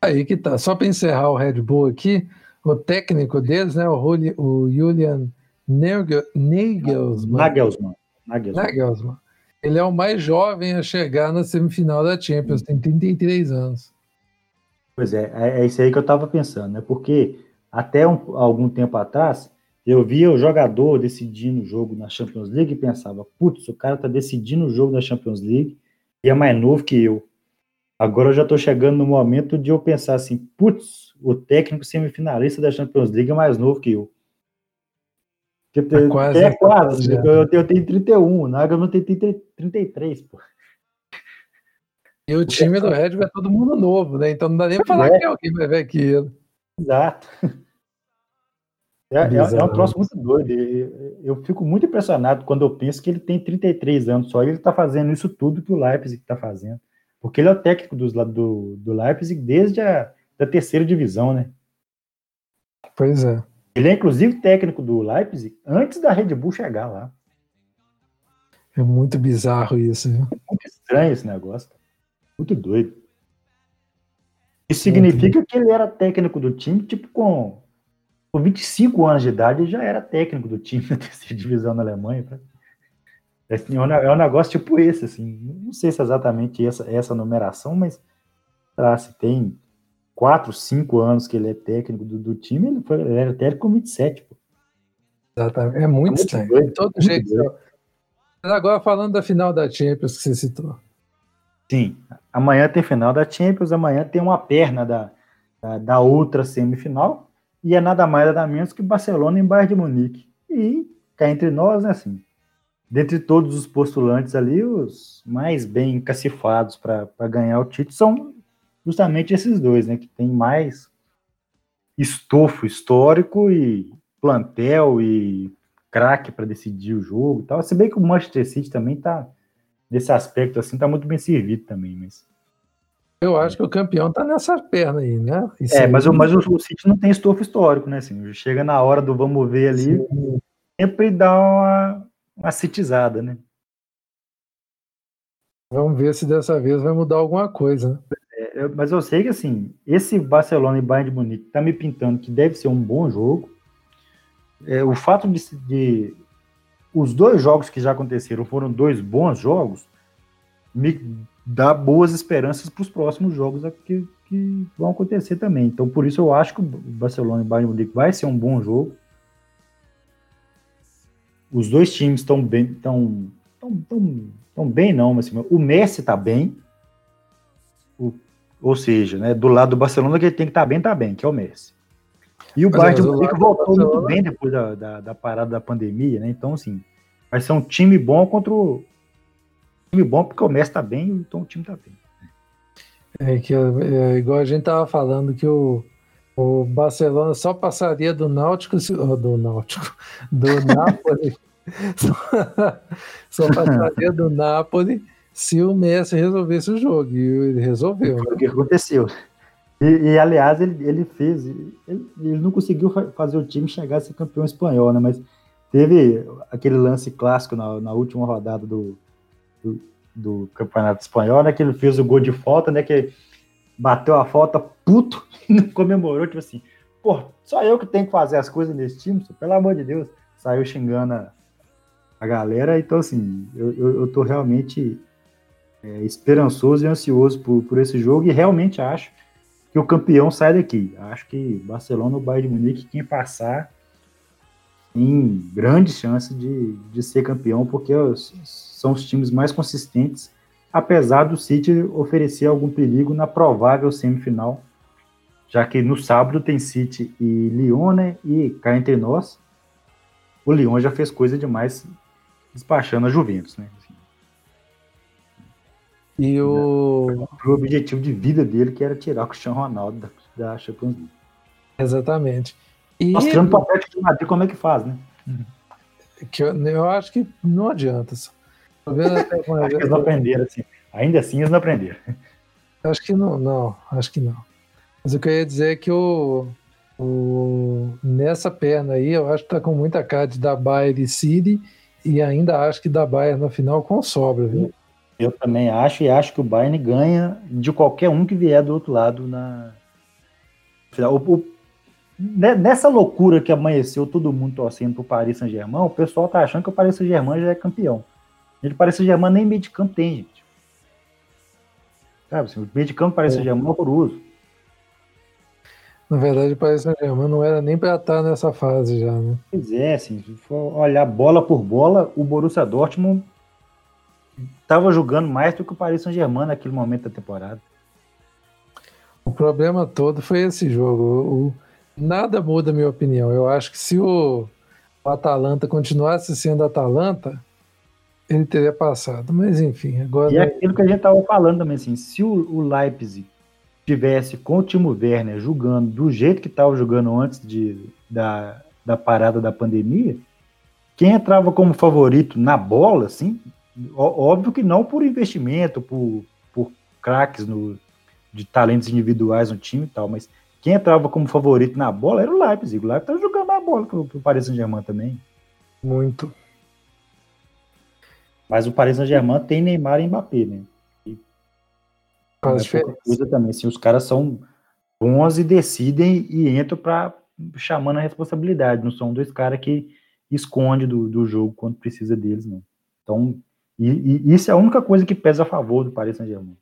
Aí que tá. Só para encerrar o Red Bull aqui, o técnico deles, né, o, o Julian Nagelsmann. Nagelsmann. Nagelsmann. Nagelsmann. Ele é o mais jovem a chegar na semifinal da Champions, tem 33 anos. Pois é, é, é isso aí que eu estava pensando, né? Porque até um, algum tempo atrás, eu via o jogador decidindo o jogo na Champions League e pensava, putz, o cara tá decidindo o jogo da Champions League e é mais novo que eu. Agora eu já estou chegando no momento de eu pensar assim, putz, o técnico semifinalista da Champions League é mais novo que eu. É quase. É quase. Eu, eu, tenho 31, o Nagelsmann tem 33, pô. E o time do Red é todo mundo novo, né? Então não dá nem pra falar é. que alguém vai ver aquilo. Exato. É, é, é, um troço muito doido. Eu fico muito impressionado quando eu penso que ele tem 33 anos só e ele está fazendo isso tudo que o Leipzig está fazendo. Porque ele é o técnico do, do, do Leipzig desde a da terceira divisão, né? Pois é. Ele é inclusive técnico do Leipzig antes da Red Bull chegar lá. É muito bizarro isso, viu? É muito estranho esse negócio. Muito doido. Isso significa que ele era técnico do time, tipo, com, com 25 anos de idade, ele já era técnico do time da terceira divisão na Alemanha. Tá? Assim, é um negócio tipo esse, assim. Não sei se é exatamente essa, essa numeração, mas lá, se tem 4, 5 anos que ele é técnico do, do time, ele, foi, ele era técnico com 27. Pô. Exatamente. É muito, é estranho. Doido, todo jeito. Doido. Agora falando da final da Champions que você citou. Sim, amanhã tem final da Champions, amanhã tem uma perna da, da, da outra semifinal, e é nada mais nada menos que Barcelona em Bayern de Munique. E cá entre nós, né, assim, dentre todos os postulantes ali, os mais bem cacifados para ganhar o título são justamente esses dois, né, que tem mais estofo histórico e plantel e craque para decidir o jogo, tal. Se bem que o Manchester City também tá nesse aspecto assim, tá muito bem servido também, mas eu acho que o campeão tá nessa perna aí, né? Isso é, aí... mas, o, o, City não tem estofo histórico, né? Assim, chega na hora do vamos ver ali, Sim. sempre dá uma, uma citizada, né? Vamos ver se dessa vez vai mudar alguma coisa, né? Mas eu sei que assim, esse Barcelona e Bayern de Munique tá me pintando que deve ser um bom jogo. É, o fato de, de, os dois jogos que já aconteceram foram dois bons jogos, me dá boas esperanças para os próximos jogos que, que, vão acontecer também. Então, por isso eu acho que o Barcelona e Bayern de Munique vai ser um bom jogo. Os dois times estão bem, estão tão, tão, tão bem não, mas assim, o Messi está bem. Ou seja, né, do lado do Barcelona que ele tem que estar tá bem, está bem, que é o Messi. E o Bayern de Munique voltou muito bem depois da, da, da, parada da pandemia, né? Então, assim, vai ser um time bom contra o. time bom porque o Messi tá bem, então o time tá bem. É que é, igual a gente tava falando que o, o Barcelona só passaria do Náutico, do Náutico, do Napoli, só, só passaria do Napoli se o Messi resolvesse o jogo. E ele resolveu. Foi o que aconteceu. E, e, aliás, ele, ele fez. Ele, ele, não conseguiu fazer o time chegar a ser campeão espanhol, né? Mas teve aquele lance clássico na, na última rodada do, do, do, Campeonato Espanhol, né? Que ele fez o gol de falta, né? Que bateu a falta puto e não comemorou, tipo assim. Pô, só eu que tenho que fazer as coisas nesse time, pelo amor de Deus. Saiu xingando a, a galera. Então, assim, eu, eu, eu tô realmente é, esperançoso e ansioso por, por esse jogo e realmente acho que o campeão sai daqui. Acho que Barcelona ou Bayern de Munique, quem passar, tem grande chance de, de ser campeão, porque são os times mais consistentes, apesar do City oferecer algum perigo na provável semifinal, já que no sábado tem City e Lyon, né? E cá entre nós, o Lyon já fez coisa demais despachando a Juventus, né? E o... o objetivo de vida dele, que era tirar o Cristiano Ronaldo da, da Champions League. Exatamente. E... Mostrando para o Atlético de Madrid como é que faz, né? Que eu, eu acho que não adianta. Vendo até acho que eles não aprenderam, assim. Ainda assim, eles não aprenderam. Acho que não, não, acho que não. Mas o que eu ia dizer é que o, o, nessa perna aí, eu acho que tá com muita cara de dar Bayern e City, e ainda acho que dá Bayern no final com sobra, viu? Eu também acho, e acho que o Bayern ganha de qualquer um que vier do outro lado na. Né, nessa loucura que amanheceu todo mundo torcendo pro Paris Saint-Germain, o pessoal tá achando que o Paris Saint-Germain já é campeão. Ele Paris Saint-Germain nem meio de campo tem, gente. Sabe, assim, o meio de campo Paris é. Saint-Germain é horroroso. Na verdade, o Paris Saint-Germain não era nem para estar nessa fase já, né? Pois é, assim, se for olhar bola por bola, o Borussia Dortmund estava jogando mais do que o Paris Saint-Germain naquele momento da temporada. O problema todo foi esse jogo. O, nada muda a minha opinião. Eu acho que se o, o Atalanta continuasse sendo Atalanta, ele teria passado. Mas enfim, agora. E é aquilo que a gente estava falando também, assim, se o, o Leipzig tivesse com o Timo Werner jogando do jeito que estava jogando antes de, da, da parada da pandemia, quem entrava como favorito na bola, assim, Óbvio que não por investimento, por, por craques no, de talentos individuais no time e tal, mas quem entrava como favorito na bola era o Leipzig. O Leipzig estava jogando a bola pro, pro Paris Saint-Germain também. Muito. Mas o Paris Saint-Germain tem Neymar e Mbappé, né? E Faz é pouca coisa também. Assim, os caras são bons e decidem e entram para chamando a responsabilidade. Não são dois caras que esconde do, do jogo quando precisa deles, não. Então, e, e, isso é a única coisa que pesa a favor do Paris Saint-Germain.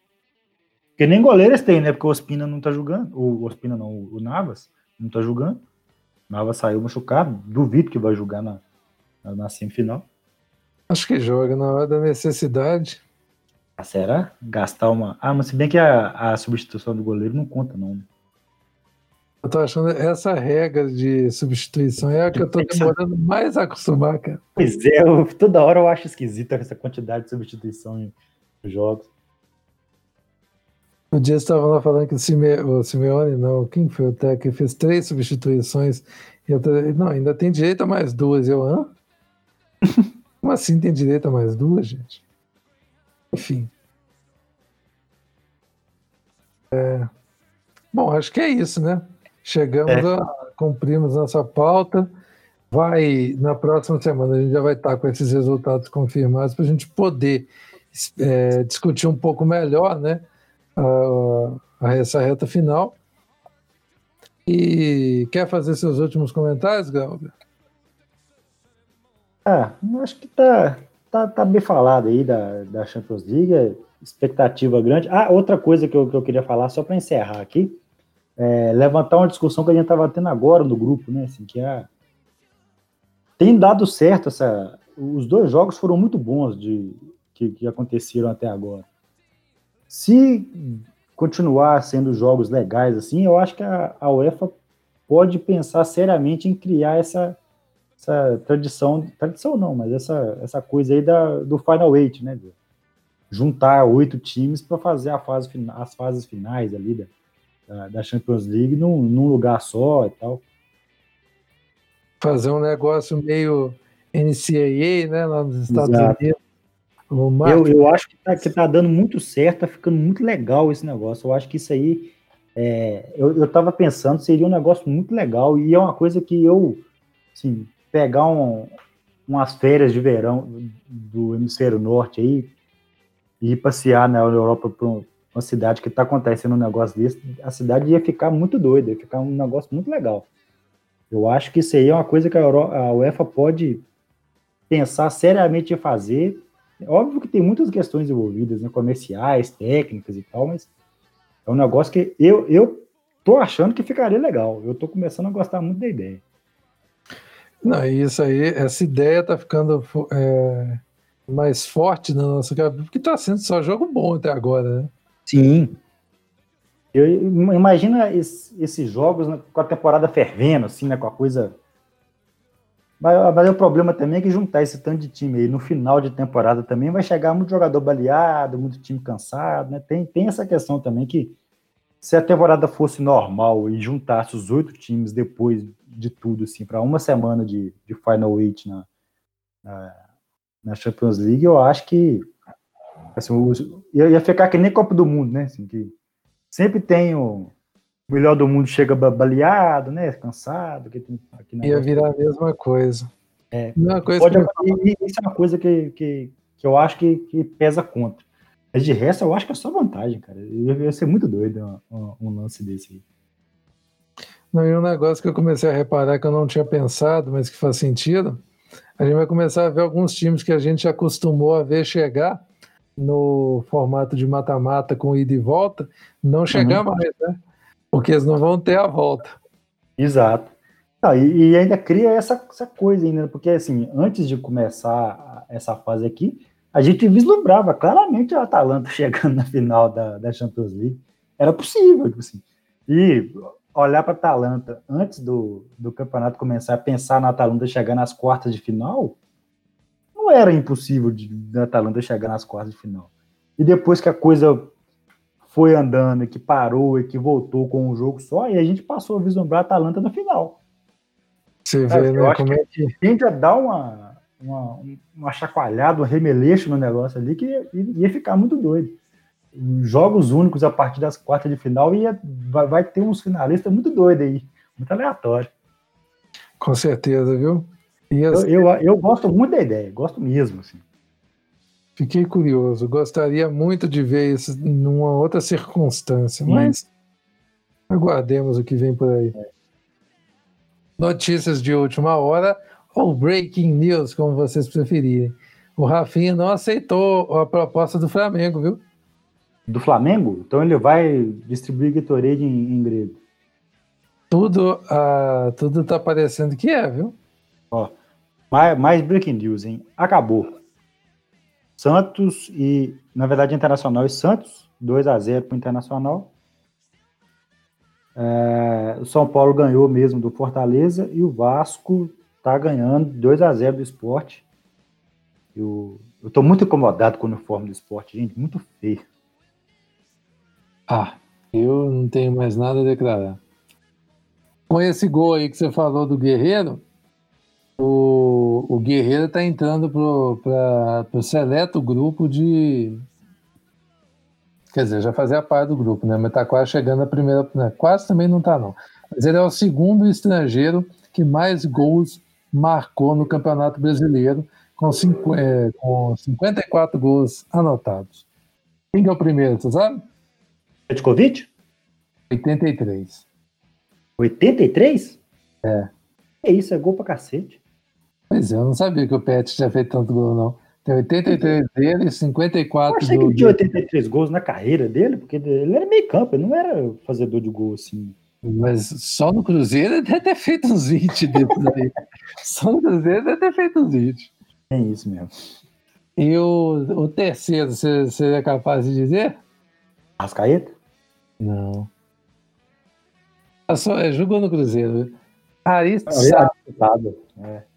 Porque nem goleiros tem, né? Porque o Ospina não tá jogando. O Ospina não, o Navas não tá jogando. O Navas saiu machucado. Duvido que vai jogar na, na, na semifinal. Acho que joga na hora da necessidade. Ah, será? Gastar uma. Ah, mas se bem que a, a substituição do goleiro não conta, não. Né? Eu tô achando essa regra de substituição é a que eu tô demorando mais a acostumar, cara. Pois é, eu, toda hora eu acho esquisita essa quantidade de substituição em jogos. O dia estava lá falando que o, Sime, o Simeone, não, quem foi o técnico, fez três substituições. E eu, não, ainda tem direito a mais duas. Eu, hã? Como assim tem direito a mais duas, gente? Enfim. É... Bom, acho que é isso, né? Chegamos é. a cumprimos nossa pauta. Vai, na próxima semana, a gente já vai estar com esses resultados confirmados para a gente poder é, discutir um pouco melhor, né? A, a essa reta final. E quer fazer seus últimos comentários, Galber? Ah, acho que tá, tá, tá bem falado aí da, da Champions League, expectativa grande. Ah, outra coisa que eu, que eu queria falar, só para encerrar aqui, é, levantar uma discussão que a gente estava tendo agora no grupo, né? Assim, que é, tem dado certo essa. Os dois jogos foram muito bons de que, que aconteceram até agora. Se continuar sendo jogos legais assim, eu acho que a, a UEFA pode pensar seriamente em criar essa, essa tradição, tradição não, mas essa, essa coisa aí da, do Final Eight, né? Juntar oito times para fazer a fase, as fases finais ali da, da, da Champions League num, num, lugar só e tal. Fazer um negócio meio NCAA, né, lá nos Estados Exato. Unidos. Eu, eu acho que tá, que tá dando muito certo, tá ficando muito legal esse negócio. Eu acho que isso aí, é, eu, eu tava pensando, seria um negócio muito legal e é uma coisa que eu, assim, pegar um, umas férias de verão do hemisfério norte aí e ir passear na Europa por, uma cidade que está acontecendo um negócio desse, a cidade ia ficar muito doida, ia ficar um negócio muito legal. Eu acho que isso aí é uma coisa que a, a UEFA pode pensar seriamente em fazer. Óbvio que tem muitas questões envolvidas, né, comerciais, técnicas e tal, mas é um negócio que eu, eu tô achando que ficaria legal. Eu tô começando a gostar muito da ideia. Não, isso aí, essa ideia tá ficando é, mais forte na nossa cabeça, porque tá sendo só jogo bom até agora, né? Sim. Eu imagina esses jogos né, com a temporada fervendo, assim, né? Com a coisa. Mas, mas o problema também é que juntar esse tanto de time aí no final de temporada também vai chegar muito jogador baleado, muito time cansado, né? Tem, tem essa questão também que se a temporada fosse normal e juntasse os oito times depois de tudo, assim, para uma semana de, de Final Eight na, na, na Champions League, eu acho que Assim, o, ia, ficar que nem Copa do Mundo, né? Assim, que sempre tem o melhor do mundo chega baleado, né? Cansado. Que tem, ia virar a mesma coisa. É, coisa pode, que... Isso é uma coisa que, que, que eu acho que, que pesa contra. Mas de resto, eu acho que é só vantagem, cara. Ia, ia ser muito doido um, um lance desse aí. Não, e um negócio que eu comecei a reparar que eu não tinha pensado, mas que faz sentido, a gente vai começar a ver alguns times que a gente acostumou a ver chegar no formato de mata-mata com ida e volta, não chegar uhum. mais, né? Porque eles não vão ter a volta. Exato. E, e, ainda cria essa, essa coisa ainda, porque assim, antes de começar essa fase aqui, a gente vislumbrava claramente a Atalanta chegando na final da, da Champions League. Era possível, tipo assim. E olhar para a Atalanta antes do, do campeonato começar, pensar na Atalanta chegar nas quartas de final, não era impossível de, da Atalanta chegar nas quartas de final. E depois que a coisa foi andando, que parou e que voltou com um jogo só, e a gente passou a vislumbrar a Atalanta na final. Você vê, né? Como é que tende a dar uma, uma, uma chacoalhada, um remeleixo no negócio ali que ia, ia ficar muito doido. jogos únicos a partir das quartas de final e vai, vai ter uns finalistas muito doidos aí, muito aleatório. Com certeza, viu? As... Eu, eu, eu, gosto muito da ideia, gosto mesmo. Assim. Fiquei curioso, gostaria muito de ver isso numa outra circunstância, Sim. mas aguardemos o que vem por aí. É. Notícias de última hora ou breaking news, como vocês preferirem. O Rafinha não aceitou a proposta do Flamengo, viu? Do Flamengo? Então ele vai distribuir Gatorade em, em grego. Tudo, uh, tudo tá parecendo que é, viu? Mais, mais breaking news, hein? Acabou. Santos e, na verdade, Internacional e Santos, 2 a 0 para o Internacional. É, o São Paulo ganhou mesmo do Fortaleza e o Vasco tá ganhando 2 a 0 do esporte. Eu, eu tô muito incomodado com o uniforme do esporte, gente, muito feio. Ah, eu não tenho mais nada a declarar com esse gol aí que você falou do Guerreiro, o, o Guerreiro está entrando para o seleto grupo de. Quer dizer, já fazia parte do grupo, né? Mas está quase chegando a primeira. Né? Quase também não está, não. Mas ele é o segundo estrangeiro que mais gols marcou no Campeonato Brasileiro, com, cinco, é, com 54 gols anotados. Quem que é o primeiro, você sabe? Petkovic? 83. 83? É. É isso, é gol pra cacete. Pois é, eu não sabia que o Pet tinha feito tanto gol, não. Tem 83 dele e 54 Eu achei que ele tinha 83 gols na carreira dele, porque ele era meio campo, ele não era fazedor de gol assim. Mas só no Cruzeiro ele deve ter feito uns 20 desses aí. só no Cruzeiro deve ter feito uns 20. É isso mesmo. E o, o terceiro, você, você é capaz de dizer? Rascaeta? Não. Passou, é, jogou no Cruzeiro. Ari é.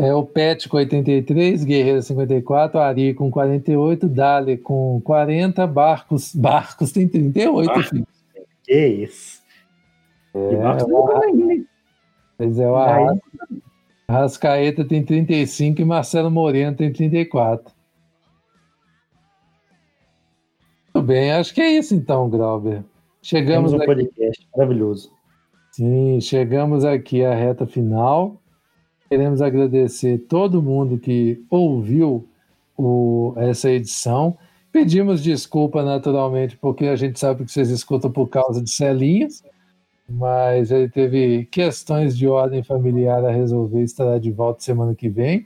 É o Pet com 83, Guerreiro 54, Ari com 48, Dali com 40, Barcos, Barcos tem 38, ah, filho. Que isso. É, Barcos o Pois é, o Arrascaeta tem 35 e Marcelo Moreno tem 34. Tudo bem, acho que é isso então, Grauber. Chegamos Temos um aqui... podcast maravilhoso. Sim, chegamos aqui à reta final. Queremos agradecer todo mundo que ouviu o, essa edição. Pedimos desculpa, naturalmente, porque a gente sabe que vocês escutam por causa de Celinhas, mas ele teve questões de ordem familiar a resolver, estará de volta semana que vem.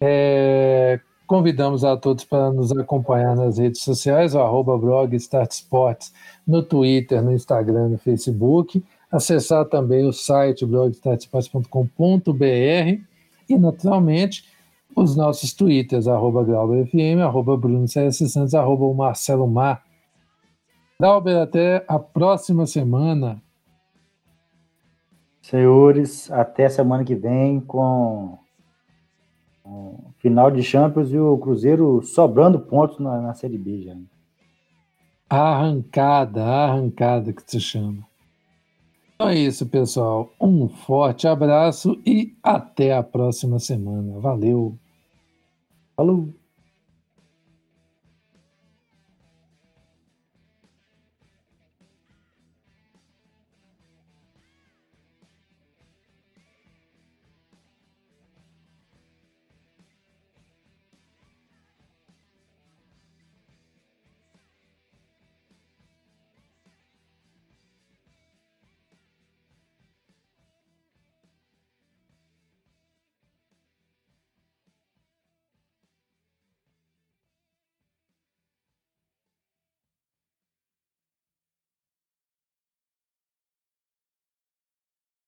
É, Convidamos a todos para nos acompanhar nas redes sociais, o arroba blog Start Sports, no Twitter, no Instagram, no Facebook. Acessar também o site blogstartsports.com.br e, naturalmente, os nossos twitters, arroba GlauberFM, arroba Bruno CS Santos, arroba Marcelo Mar. Glauber, até a próxima semana. Senhores, até semana que vem com final de Champions e o Cruzeiro sobrando pontos na, na Série B já. Arrancada, arrancada que se chama. Então é isso, pessoal. Um forte abraço e até a próxima semana. Valeu. Falou.